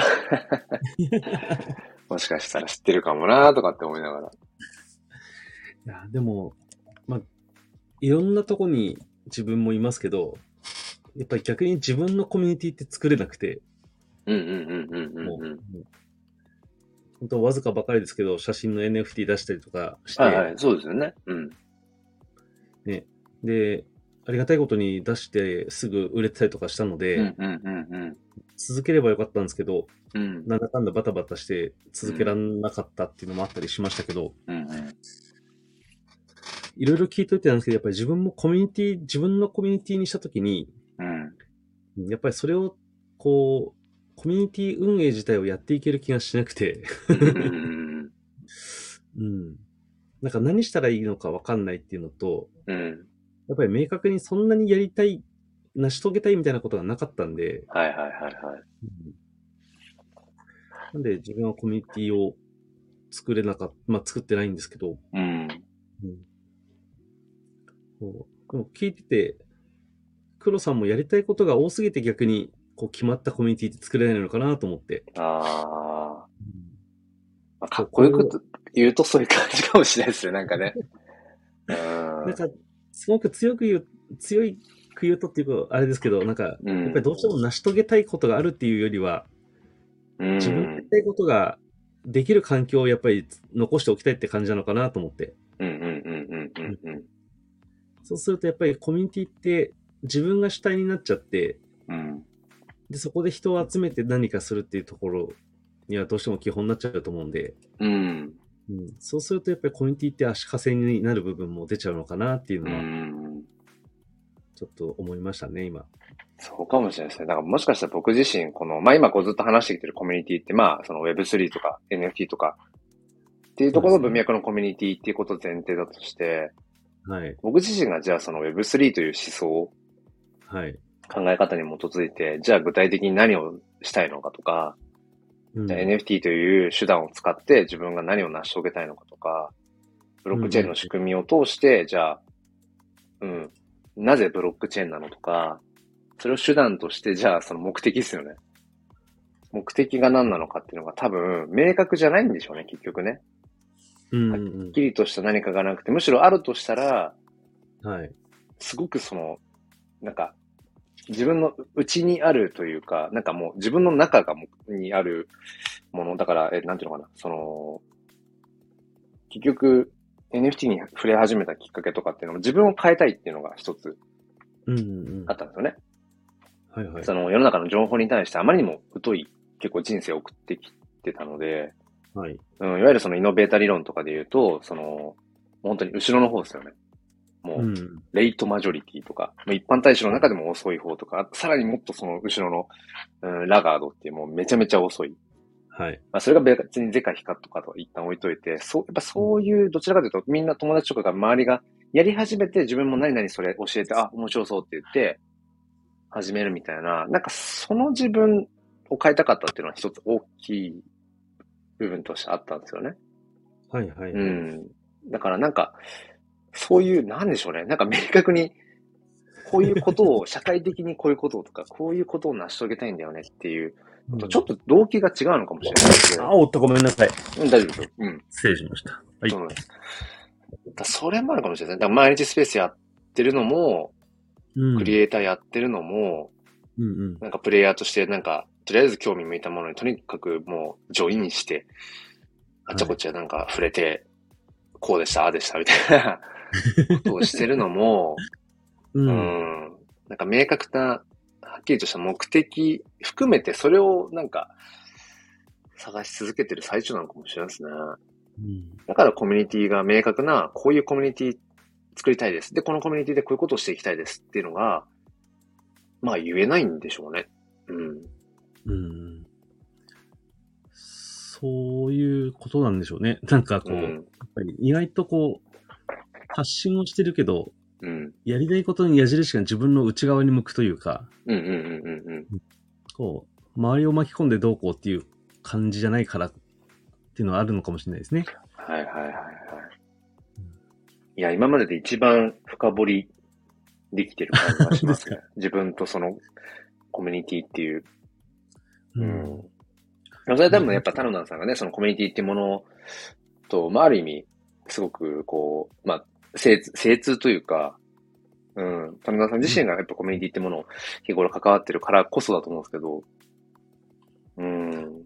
[LAUGHS] もしかしたら知ってるかもなとかって思いながら。いや、でも、まあ、いろんなとこに自分もいますけど、やっぱり逆に自分のコミュニティって作れなくて、うんうんうんうんもう、うんうん。もう本当わずかばかりですけど、写真の NFT 出したりとかして、はいはい、そうですよね。うん。で、ありがたいことに出してすぐ売れてたりとかしたので、うんうんうん続ければよかったんですけど、うん。うんなんだかんだバタバタして続けられなかったっていうのもあったりしましたけど、うんうん。いろいろ聞いといてなんですけど、やっぱり自分もコミュニティ、自分のコミュニティにしたときに、うん。やっぱりそれを、こう、コミュニティ運営自体をやっていける気がしなくて、うんうんうん。なんか何したらいいのかわかんないっていうのと、うん。やっぱり明確にそんなにやりたい、成し遂げたいみたいなことがなかったんで、はいはいはいはい。うんなんで自分はコミュニティを作れなかった、まあ作ってないんですけど、うん。うんそうでも聞いてて、黒さんもやりたいことが多すぎて逆にこう決まったコミュニティって作れないのかなと思って。ああ。まあ、かっこよく言うとそういう感じかもしれないですね、なんかね。うん。なんか、すごく強く言う、強いく言うとっていうか、あれですけど、なんか、うんやっぱりどうしても成し遂げたいことがあるっていうよりは、うん自分のやりたいことができる環境をやっぱり残しておきたいって感じなのかなと思って。そうするとやっぱりコミュニティって自分が主体になっちゃって、うん。で、そこで人を集めて何かするっていうところにはどうしても基本になっちゃうと思うんで、うん。うん、そうするとやっぱりコミュニティって足かせになる部分も出ちゃうのかなっていううのはん。ちょっと思いましたね、今。そうかもしれないですね。だからもしかしたら僕自身、この、まあ今こうずっと話してきてるコミュニティって、まあその Web3 とか NFT とかっていうところの文脈のコミュニティっていうことを前提だとして、はい。僕自身がじゃあその Web3 という思想、はい。考え方に基づいて、じゃあ具体的に何をしたいのかとか、うん NFT という手段を使って自分が何を成し遂げたいのかとか、ブロックチェーンの仕組みを通して、じゃあ、うん、なぜブロックチェーンなのとか、それを手段として、じゃあその目的ですよね。目的が何なのかっていうのが多分明確じゃないんでしょうね、結局ね。うんうはっんきりとした何かがなくて、むしろあるとしたら、うん。はい。すごくその、なんか、自分の内にあるというか、なんかもう自分の中がもにあるもの、だから、え、なんていうのかな、その、結局、NFT に触れ始めたきっかけとかっていうのも自分を変えたいっていうのが一つ。あったんですよね。はいはい。その世の中の情報に対してあまりにも疎い結構人生を送ってきてたので、はい。うん、いわゆるそのイノベータ理論とかで言うと、その、本当に後ろの方ですよね。もう、うん。レイトマジョリティとか、まあ一般大衆の中でも遅い方とか、さらにもっとその後ろの、うん、ラガードっていうもうめちゃめちゃ遅い。はい。まあそれが別にゼカヒカとかと一旦置いといて、そう、やっぱそういう、どちらかというとみんな友達とかが周りがやり始めて自分も何々それ教えて、あ、面白そうって言って、始めるみたいな、なんかその自分を変えたかったっていうのは一つ大きい部分としてあったんですよね。はいはい。うん。だからなんか、そういう、なんでしょうね。なんか明確に、こういうことを、社会的にこういうことをとか、[LAUGHS] こういうことを成し遂げたいんだよねっていう、うんちょっと動機が違うのかもしれないですけあ、ど。おっと、ごめんなさい。うん、大丈夫ですよ。うん。失礼しました。はいそう。なんです。だそれもあるかもしれない。だから毎日スペースやってるのも、うんクリエイターやってるのも、うんうん。なんかプレイヤーとしてなんか、とりあえず興味向いたものにとにかくもうジョインして、あっちゃこっちゃなんか触れて、こうでした、ああでした、みたいなことをしてるのも、う。うんん、なんか明確な、はっきりとした目的含めて、それをなんか、探し続けてる最中なのかもしれないですね。うんだからコミュニティが明確な、こういうコミュニティ作りたいです。で、このコミュニティでこういうことをしていきたいですっていうのが、まあ言えないんでしょうね。うん。うん。そういうことなんでしょうね。なんかこう、うん。やっぱり意外とこう、発信をしてるけど、うん。やりたいことに矢印が自分の内側に向くというか、うんうんうんうんうん。こう、周りを巻き込んでどうこうっていう感じじゃないからっていうのはあるのかもしれないですね。はいはいはいはい。いや、今までで一番深掘りできてる感じがしますね。[LAUGHS] 自分とそのコミュニティっていう。ううん。でもそれは多分やっぱタロナンさんがね、そのコミュニティっていうものと、まあある意味、すごくこう、まあ、精通、精通というか、うん、タロナンさん自身がやっぱコミュニティってものを日頃関わってるからこそだと思うんですけど、うん、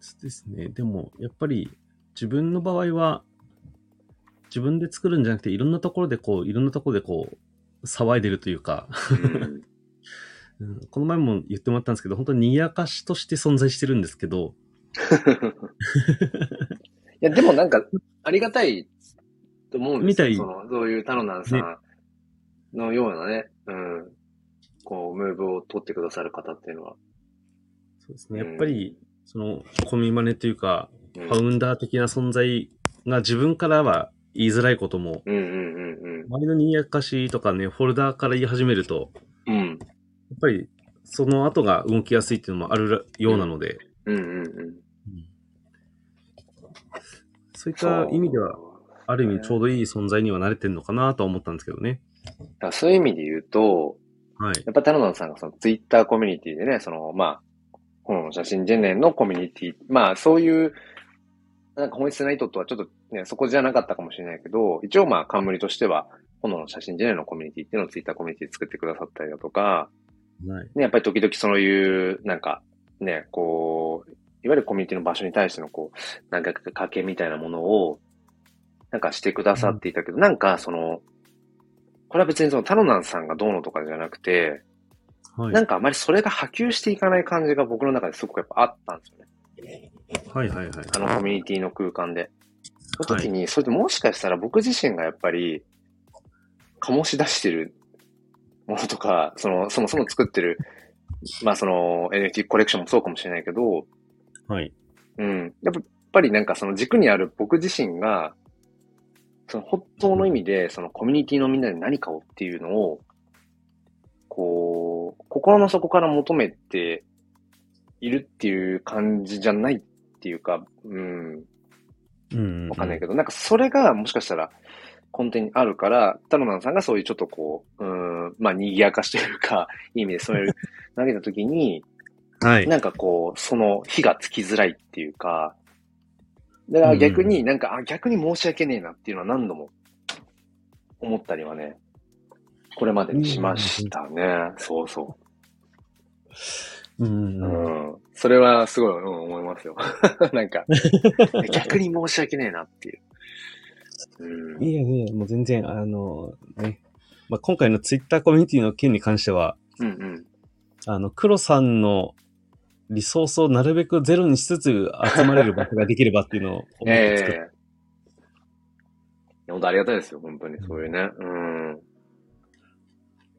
そうですね。でも、やっぱり自分の場合は、自分で作るんじゃなくて、いろんなところでこう、いろんなところでこう、騒いでるというか、うん、うん。この前も言ってもらったんですけど、本当に賑やかしとして存在してるんですけど、[LAUGHS] いや、でもなんか、ありがたいと思うんですよ。みたいその、そういうタロナンさんのようなね、うん、こう、ムーブを取ってくださる方っていうのは。そうですね。やっぱり、その、コミマネというか、うんファウンダー的な存在が自分からは言いづらいことも、うんうんうん周りの賑やかしとかね、フォルダーから言い始めると、うん。うん。やっぱり、その後が動きやすいっていうのもあるようなので、うんうんうん。そういった意味では、ある意味ちょうどいい存在にはなれてるのかなとは思ったんですけどね。だそういう意味で言うと、はい。やっぱタロナンさんがそのツイッターコミュニティでね、その、まあ、本の写真ジェネのコミュニティ、まあそういう、なんか本質な意図とはちょっとね、そこじゃなかったかもしれないけど、一応まあ冠としては、炎の写真ジェネのコミュニティっていうのをツイッターコミュニティ作ってくださったりだとか、はい。ね、やっぱり時々そういう、なんか、ね、こう、いわゆるコミュニティの場所に対してのこう、なんか賭けみたいなものを、なんかしてくださっていたけど、なんかその、これは別にそのタロナンさんがどうのとかじゃなくて、はい。なんかあまりそれが波及していかない感じが僕の中ですごくやっぱあったんですよね。はいはいはい。あのコミュニティの空間で。その時に、それでもしかしたら僕自身がやっぱり、醸し出してるものとか、その、そもそも作ってる、まあその NFT コレクションもそうかもしれないけど、はい。うん。やっぱやっぱりなんかその軸にある僕自身が、その本当の意味で、そのコミュニティのみんなで何かをっていうのを、こう、心の底から求めているっていう感じじゃないっていうか、うん、うん。わかんないけど、なんかそれがもしかしたら根底にあるから、タロナンさんがそういうちょっとこう、うん、まあ賑やかしてるか、[LAUGHS] いい意味でそういう投げた時に、はい。なんかこう、その火がつきづらいっていうか、だから逆になんか、あ、逆に申し訳ねえなっていうのは何度も思ったりはね、これまでにしましたね。そうそうんう。うん。うん。それはすごい、うん、思いますよ。[LAUGHS] なんか、[LAUGHS] 逆に申し訳ねえなっていう。うん。いやいや、もう全然、あの、ね。まあ、今回のツイッターコミュニティの件に関しては、うんうん。あの、黒さんのリソースをなるべくゼロにしつつ集まれる場所ができればっていうのを [LAUGHS] 思ってええ作っいや本当ありがたいですよ、本当に。そういうね。うん。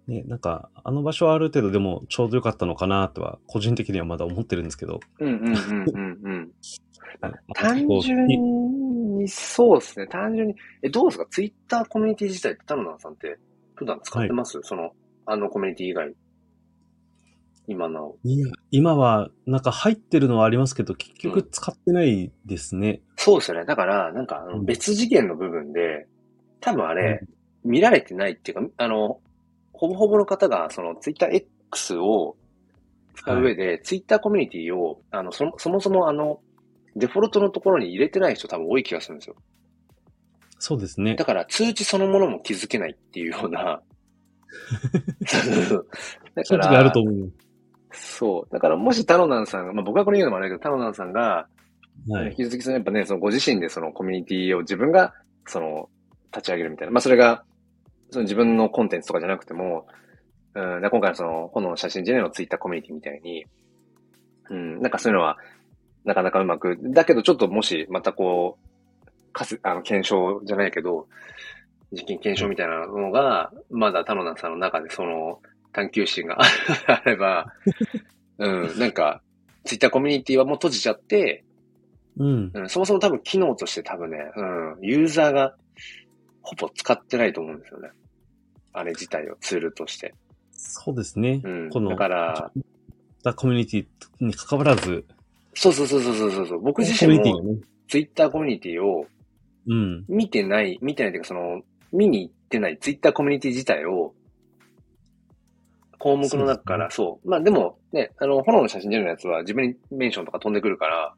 ね、なんか、あの場所はある程度でもちょうどよかったのかなとは、個人的にはまだ思ってるんですけど。うんうんうんうんうん。[LAUGHS] [LAUGHS] 単純に、そうですね。単純に、え、どうですか？ツイッターコミュニティ自体ってタロナンさんって普段使ってます、その、あのコミュニティ以外。今なお。いや、今は、なんか入ってるのはありますけど、結局使ってないですね。そうですよね。だから、なんか、あのうん別次元の部分で、多分あれ、見られてないっていうか、あの、ほぼほぼの方が、その、ツイッター X を使う上で、ツイッターコミュニティを、あの、そもそもそもあの、デフォルトのところに入れてない人多分多い気がするんですよ。そうですねだ。から通知そのものも気づけないっていうような。[LAUGHS] [LAUGHS] だそういう時あると思う。そう。だからもしタロナンさんが、まあ僕はこれ言うのもあれだけど、タロナンさんが、はい。引き続きそのやっぱね、そのご自身でそのコミュニティを自分が、その、立ち上げるみたいな。まあそれが、その自分のコンテンツとかじゃなくても、うん、で今回のその、炎の写真時代のツイッターコミュニティみたいに、うん、なんかそういうのは、なかなかうまく、だけどちょっともし、またこう、かす、あの、検証じゃないけど、実験検証みたいなのが、まだタロナンさんの中でその、探求心が [LAUGHS] あれば、うん、なんか、ツイッターコミュニティはもう閉じちゃって、うん。うん、そもそも多分機能として多分ね、うん、ユーザーがほぼ使ってないと思うんですよね。あれ自体をツールとして。そうですね。うん。このだから、コミュニティに関わらず、そうそうそうそうそうそう。僕自身も。ツイッターコミュニティをうん。見てない、見てないというかその、見に行ってないツイッターコミュニティ自体を、項目の中から、そう,、まあでもね、あの、炎の写真出るやつは自分にメンションとか飛んでくるから、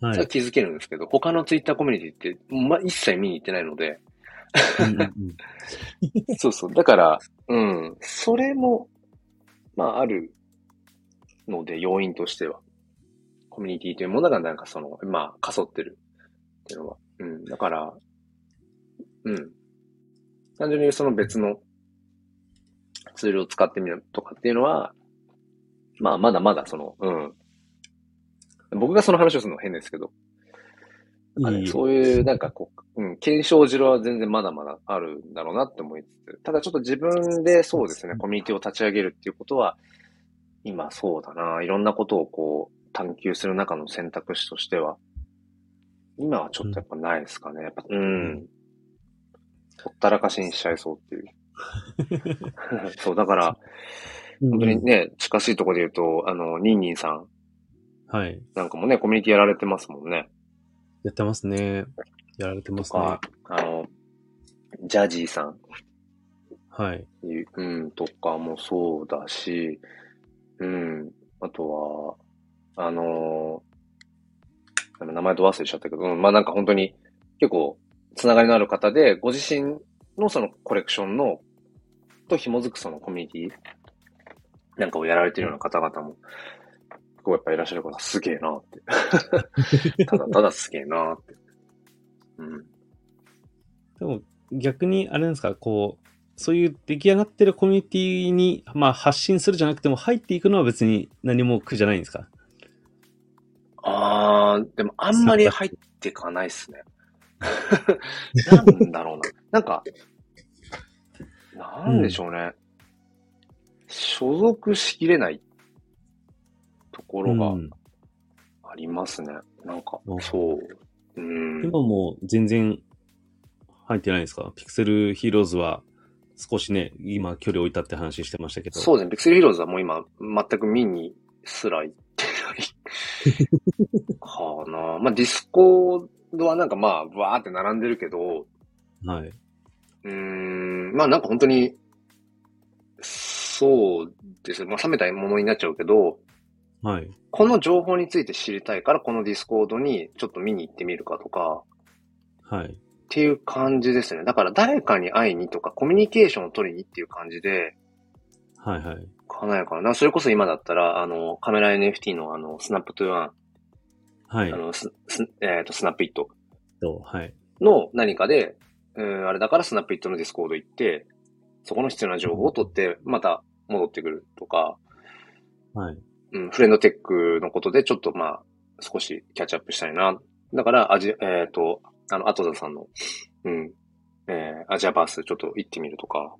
はい。それは気づけるんですけど、他のツイッターコミュニティって、まあ、一切見に行ってないので、[LAUGHS] そうそう。だから、うん。それも、まあ、あるので、要因としては。コミュニティというものがなんかその、まあ、かそってるっていうのは。うん。だから、うん。単純にその別のツールを使ってみるとかっていうのは、まあ、まだまだその、うん。僕がその話をするのは変ですけど、そういう、なんかこう、うん、検証汁は全然まだまだあるんだろうなって思いつつ、ただちょっと自分でそうですね、コミュニティを立ち上げるっていうことは、今そうだな、いろんなことをこう、探求する中の選択肢としては、今はちょっとやっぱないですかね。やっぱ、うん。ほったらかしにしちゃいそうっていう。[LAUGHS] そう、だから、本当にね、近しいところで言うと、あの、ニンニンさんはい。なんかもね、コミュニティやられてますもんね。やってますね。やられてますね。とか、あの、ジャジーさんはい。うん、とかもそうだし、うん、あとは、あのー名前と忘れちゃったけど、うん、まあなんか本当に結構つながりのある方で、ご自身のそのコレクションの、と紐づくそのコミュニティなんかをやられてるような方々も、こうやっぱいらっしゃるからすげえなって。[LAUGHS] ただただすげえなって。うん。でも逆に、あれなんですか、こう、そういう出来上がってるコミュニティに、まあ発信するじゃなくても入っていくのは別に何も苦じゃないんですか？あー、でもあんまり入ってかないっすね。[LAUGHS] なんだろうな。なんか、なんでしょうね。所属しきれないところがうんありますね。なんかう、んそう。うん。今も全然入ってないんですか？ピクセルヒーローズは少しね、今距離置いたって話してましたけど。そうですね。ピクセルヒーローズはもう今、全く見にすら行ってない [LAUGHS] かな。まあ、ディスコードはなんかまあ、わーって並んでるけど、はい。うーん、まあなんか本当に、そうですね。まあ冷めたものになっちゃうけど、はい。この情報について知りたいから、このディスコードにちょっと見に行ってみるかとか、はい。っていう感じですね。だから誰かに会いにとか、コミュニケーションを取りにっていう感じで、はいはい。かなやかな。それこそ今だったら、あの、カメラ NFT のあの、 Snap to Earn、はいあ。の、ス、スえっ、と、スナップイットと、はい。の何かで、うん、あれだからスナップイットのディスコード行って、そこの必要な情報を取って、また戻ってくるとか、はい。うん、フレンドテックのことでちょっとまあ、少しキャッチアップしたいな。だから、アジ、えっ、と、あの、アトザさんの、うん、えー、アジアバースちょっと行ってみるとか、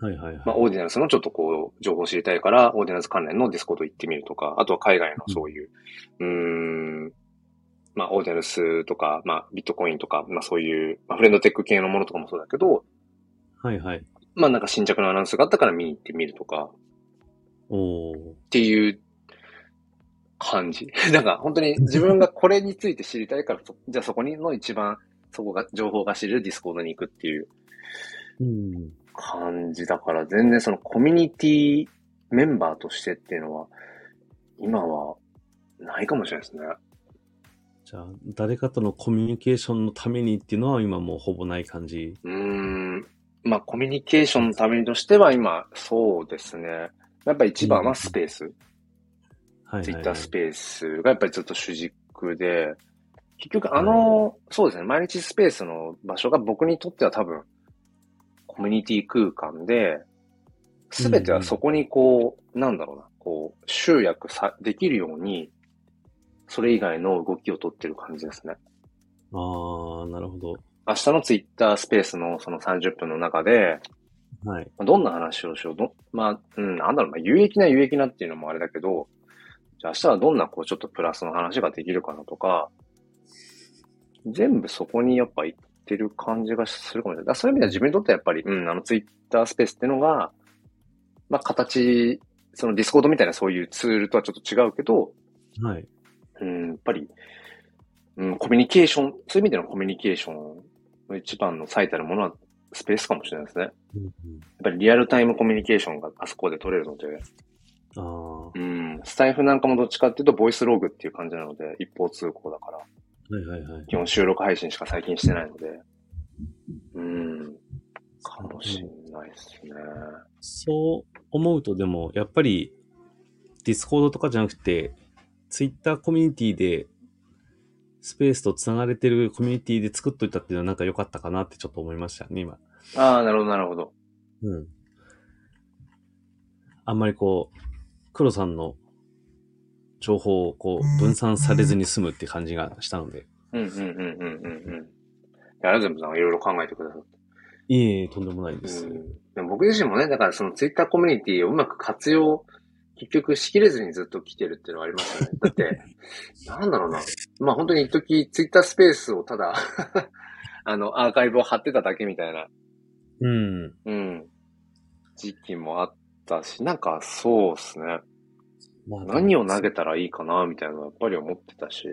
はいはいはい。まあ、オーディナルスのちょっとこう、情報を知りたいから、オーディナルス関連のディスコード行ってみるとか、あとは海外のそういう、うーん、まあ、オーディナルスとか、まあ、ビットコインとか、まあそういう、まあ、フレンドテック系のものとかもそうだけど、はいはい。まあなんか新着のアナウンスがあったから見に行ってみるとか、おー。っていう感じ。[LAUGHS] だから本当に自分がこれについて知りたいから、そじゃあそこにの一番、そこが、情報が知れるディスコードに行くっていううん。感じだから、全然そのコミュニティメンバーとしてっていうのは、今はないかもしれないですね。じゃあ、誰かとのコミュニケーションのためにっていうのは今もうほぼない感じ？うーん。まあコミュニケーションのためにとしては今、そうですね。やっぱり一番はスペース。はいはい、ツイッタースペースがやっぱりずっと主軸で、結局あの、そうですね、毎日スペースの場所が僕にとっては多分、コミュニティ空間で、すべてはそこにこう、なんだろうな、こう、集約さ、できるように、それ以外の動きを取ってる感じですね。ああ、なるほど。明日のツイッタースペースのその30分の中で、はい。どんな話をしよう？どまあ、うん、なんだろうな、有益な有益なっていうのもあれだけど、じゃあ明日はどんなこうちょっとプラスの話ができるかなとか、全部そこにやっぱ行ってる感じがするかもしれない。だそういう意味では自分にとってはやっぱり、うん、あのツイッタースペースっていうのが、まあ形、そのディスコードみたいなそういうツールとはちょっと違うけど、はい。うん、やっぱり、うん、コミュニケーション、そういう意味でのコミュニケーションの一番の最たるものはスペースかもしれないですね。やっぱりリアルタイムコミュニケーションがあそこで取れるので、あうん、スタイフなんかもどっちかっていうとボイスログっていう感じなので、一方通行だから、いはいはい。基本収録配信しか最近してないので、うん、かもしれないですね。そう思うとでも、やっぱり、ディスコードとかじゃなくて、ツイッターコミュニティで、スペースと繋がれてるコミュニティで作っといたっていうのはなんか良かったかなってちょっと思いましたね、今。ああ、なるほど、なるほど。うん。あんまりこう、黒さんの情報をこう分散されずに済むって感じがしたので。うん、うん、うん、うん、うん。うん。いや、ありがとうございます。いろいろ考えてくださって。いえいえ、とんでもないです。うんでも僕自身もね、だからそのツイッターコミュニティをうまく活用、結局しきれずにずっと来てるっていうのはありますよね。だって、[LAUGHS] なんだろうな。まあ本当に一時ツイッタースペースをただ、[LAUGHS] あの、アーカイブを貼ってただけみたいな、うん。うん、時期もあったし、なんかそうですね。まあ何を投げたらいいかな、みたいなのはやっぱり思ってたし。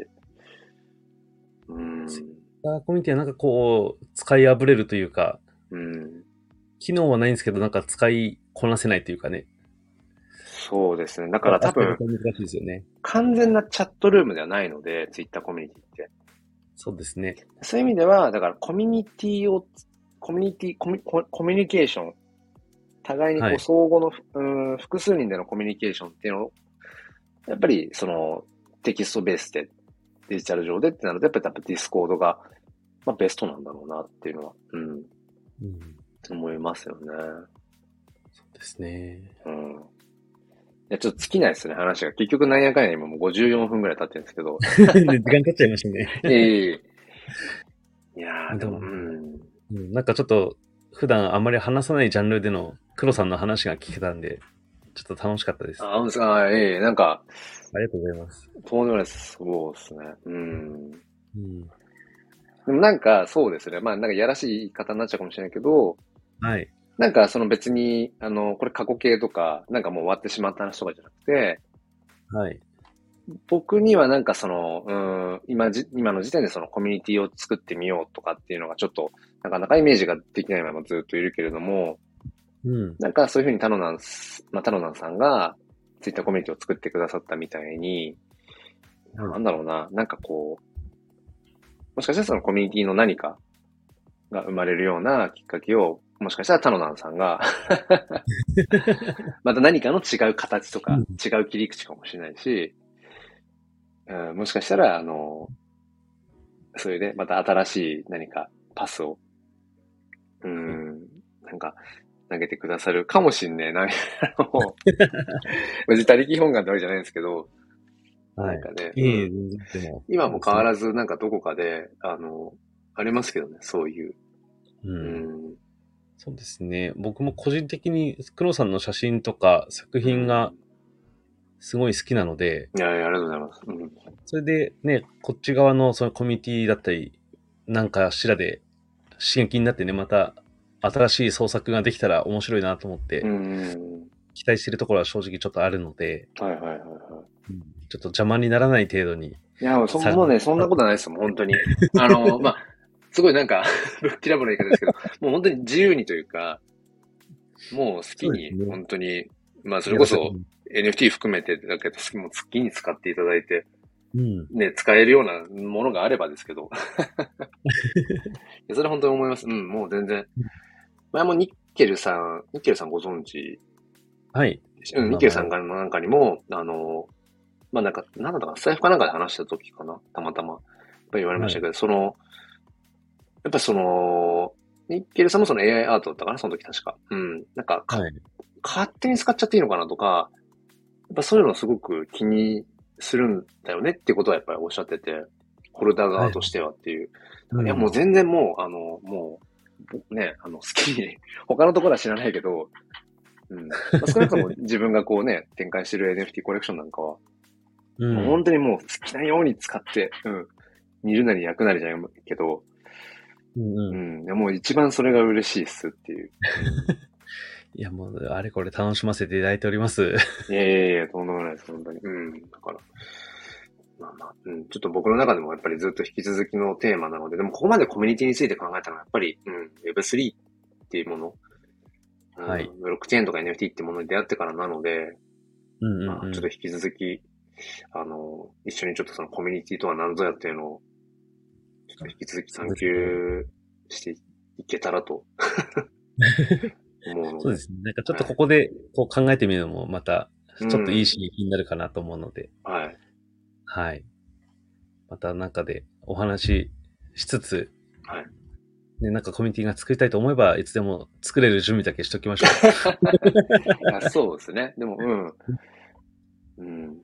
うん、コミュニティはなんかこう、使い破れるというか、うん。機能はないんですけど、なんか使いこなせないというかね。そうですね。だから多分、難しいですよね。完全なチャットルームではないので、ツイッターコミュニティって。そうですね。そういう意味では、だからコミュニティを、コミュニティ、コミココミュニケーション、互いにこはいう相互の、うん、複数人でのコミュニケーションっていうのを、やっぱりそのテキストベースで、デジタル上でってなると、やっぱり多分ディスコードが、まあベストなんだろうなっていうのは、うん、うん。思いますよね。そうですね。うん。いや、ちょっと尽きないですね、話が。結局なんやかんや今もう54分くらい経ってるんですけど。で [LAUGHS] 時間経っちゃいましたね。[LAUGHS] ええいやー、でも、うん。うん、なんかちょっと、普段あんまり話さないジャンルでの黒さんの話が聞けたんで、ちょっと楽しかったです。ああ、本当ですか？あええなんか、りがとうございます。とんでもないです。そうですね。うん。うん。でもなんか、そうですね。まあ、なんかやらしい言い方になっちゃうかもしれないけど、はい。なんかその別に、あの、これ過去形とか、なんかもう終わってしまった話とかじゃなくて、はい。僕にはなんかその、うん、今じ、今の時点でそのコミュニティを作ってみようとかっていうのがちょっと、なかなかイメージができないままずっといるけれども、うん。なんかそういうふうにタノナンス、まあ、タノナンさんがツイッターコミュニティを作ってくださったみたいに、はいなんだろうな、なんかこう、もしかしたらそのコミュニティの何かが生まれるようなきっかけを、もしかしたらタノナンさんが、[LAUGHS] また何かの違う形とか、うん違う切り口かもしれないし、うん、もしかしたら、あの、それでまた新しい何かパスを、うん、なんか投げてくださるかもしんねえな、みたいなのを別に他力本願ってわけじゃないんですけど、はいなん。かね、うん。今も変わらずなんかどこかで、あの、ありますけどね、そういう。う。うんん。そうですね。僕も個人的に黒さんの写真とか作品がすごい好きなので、いやいや、ありがとうございます。うん。それでね、こっち側のそのコミュニティだったり、なんかしらで刺激になってね、また新しい創作ができたら面白いなと思ってう、ん。期待してるところは正直ちょっとあるので、はいはいはいはい。ちょっと邪魔にならない程度に。いや、そもうね、そんなことないですもん、本当に。あの、[LAUGHS] まあ、すごいなんか、[LAUGHS] ぶっきらぼうな言い方ですけど、もう本当に自由にというか、もう好きに、本当に、まあ、それこそ NFT 含めてだけど、もう好きに使っていただいて、うん。ね、使えるようなものがあればですけど。いやそれは本当に思います。うん、もう全然。前もニッケルさん、ニッケルさんご存知はい。うん、ニッケルさんがなんかにも、あの、まあなんか、なんだったかな、スタイフかなんかで話した時かな、たまたま。やっぱり言われましたけど、その、やっぱその、ニッケルさんもその AI アートだったかな、その時確か。うん。なんか、かはい。勝手に使っちゃっていいのかなとか、やっぱそういうのすごく気にするんだよねってことはやっぱりおっしゃってて、ホルダー側としてはっていう。い、や、もう全然もう、あの、もう、ぼね、あの、好きに、[LAUGHS] 他のところは知らないけど、うん。まあ、少なくとも自分がこうね、展開してる NFT コレクションなんかは、うん、もう本当にもう好きなように使って、うん。煮るなり焼くなりじゃないけど、うんうんもう一番それが嬉しいっすっていう。[LAUGHS] いや、もう、あれこれ楽しませていただいております。[LAUGHS] いやいやいや、とんでもないです、本当に。うん。だから、まあまあ、うん。ちょっと僕の中でもやっぱりずっと引き続きのテーマなので、でもここまでコミュニティについて考えたのはやっぱり、うん。Web3 っていうもの。うんはいブロックチェーンとか NFT ってものに出会ってからなので、うんうん、まあ、うん。ちょっと引き続き、あの、一緒にちょっとそのコミュニティとは何ぞやっていうのを、引き続き探求していけたらと思うので。[LAUGHS] そうですね。なんかちょっとここでこう考えてみるのもまた、ちょっといい刺激になるかなと思うので、はい。はい。またなんかでお話ししつつ、はい。ね、なんかコミュニティが作りたいと思えば、いつでも作れる準備だけしときましょ [LAUGHS] いやそうですね。でも、うん。うん。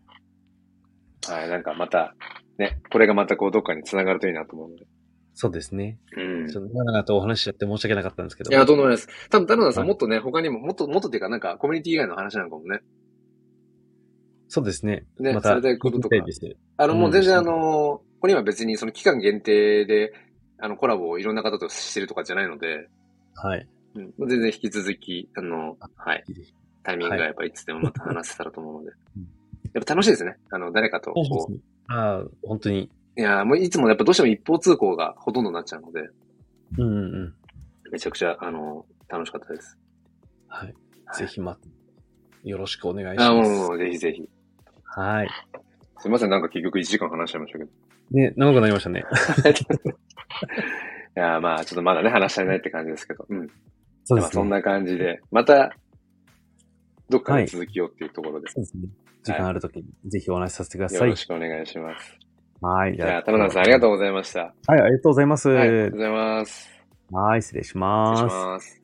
はい、なんかまた、ね、これがまたこうどっかに繋がるといいなと思うので。う。そうですね。うん。ちょっと長々とお話しちゃって申し訳なかったんですけど。いや、とんでもないです。多分、田野田さん、はいもっとね、他にも、もっと、もっとっていうか、なんか、コミュニティ以外の話なんかもね。そうですね。ねまたそれでこととか聞きたいです。あの、もううん全然あの、これ今別にその期間限定で、あの、コラボをいろんな方としてるとかじゃないので、はい。うん、全然引き続き、あの、はい、タイミングがやっぱりいつでもまた話せたらと思うので。うんやっぱ楽しいですね。あの、誰かと、こう。ああ、本当に。いや、もういつもやっぱどうしても一方通行がほとんどになっちゃうので、うんうんうん。めちゃくちゃ、あの、楽しかったです。はい。はいぜひま、よろしくお願いしあ、もう、ます。もうぜひぜひ。はい。すいません、なんか結局1時間話しちゃいましたけど。ね、長くなりましたね。[LAUGHS] いや、まあ、ちょっとまだね、話し足りないって感じですけど。うん。そうですね。まあそんな感じで、また、どっかで続きようっていうところで、そうですね。時間あるときに、ぜひお話しさせてくださいよろ。しくお願いします。はい。じゃあ、田村さんありがとうございました。はい、ありがとうございます。はい、ありがとうはございます。い、失礼し失礼します。ます。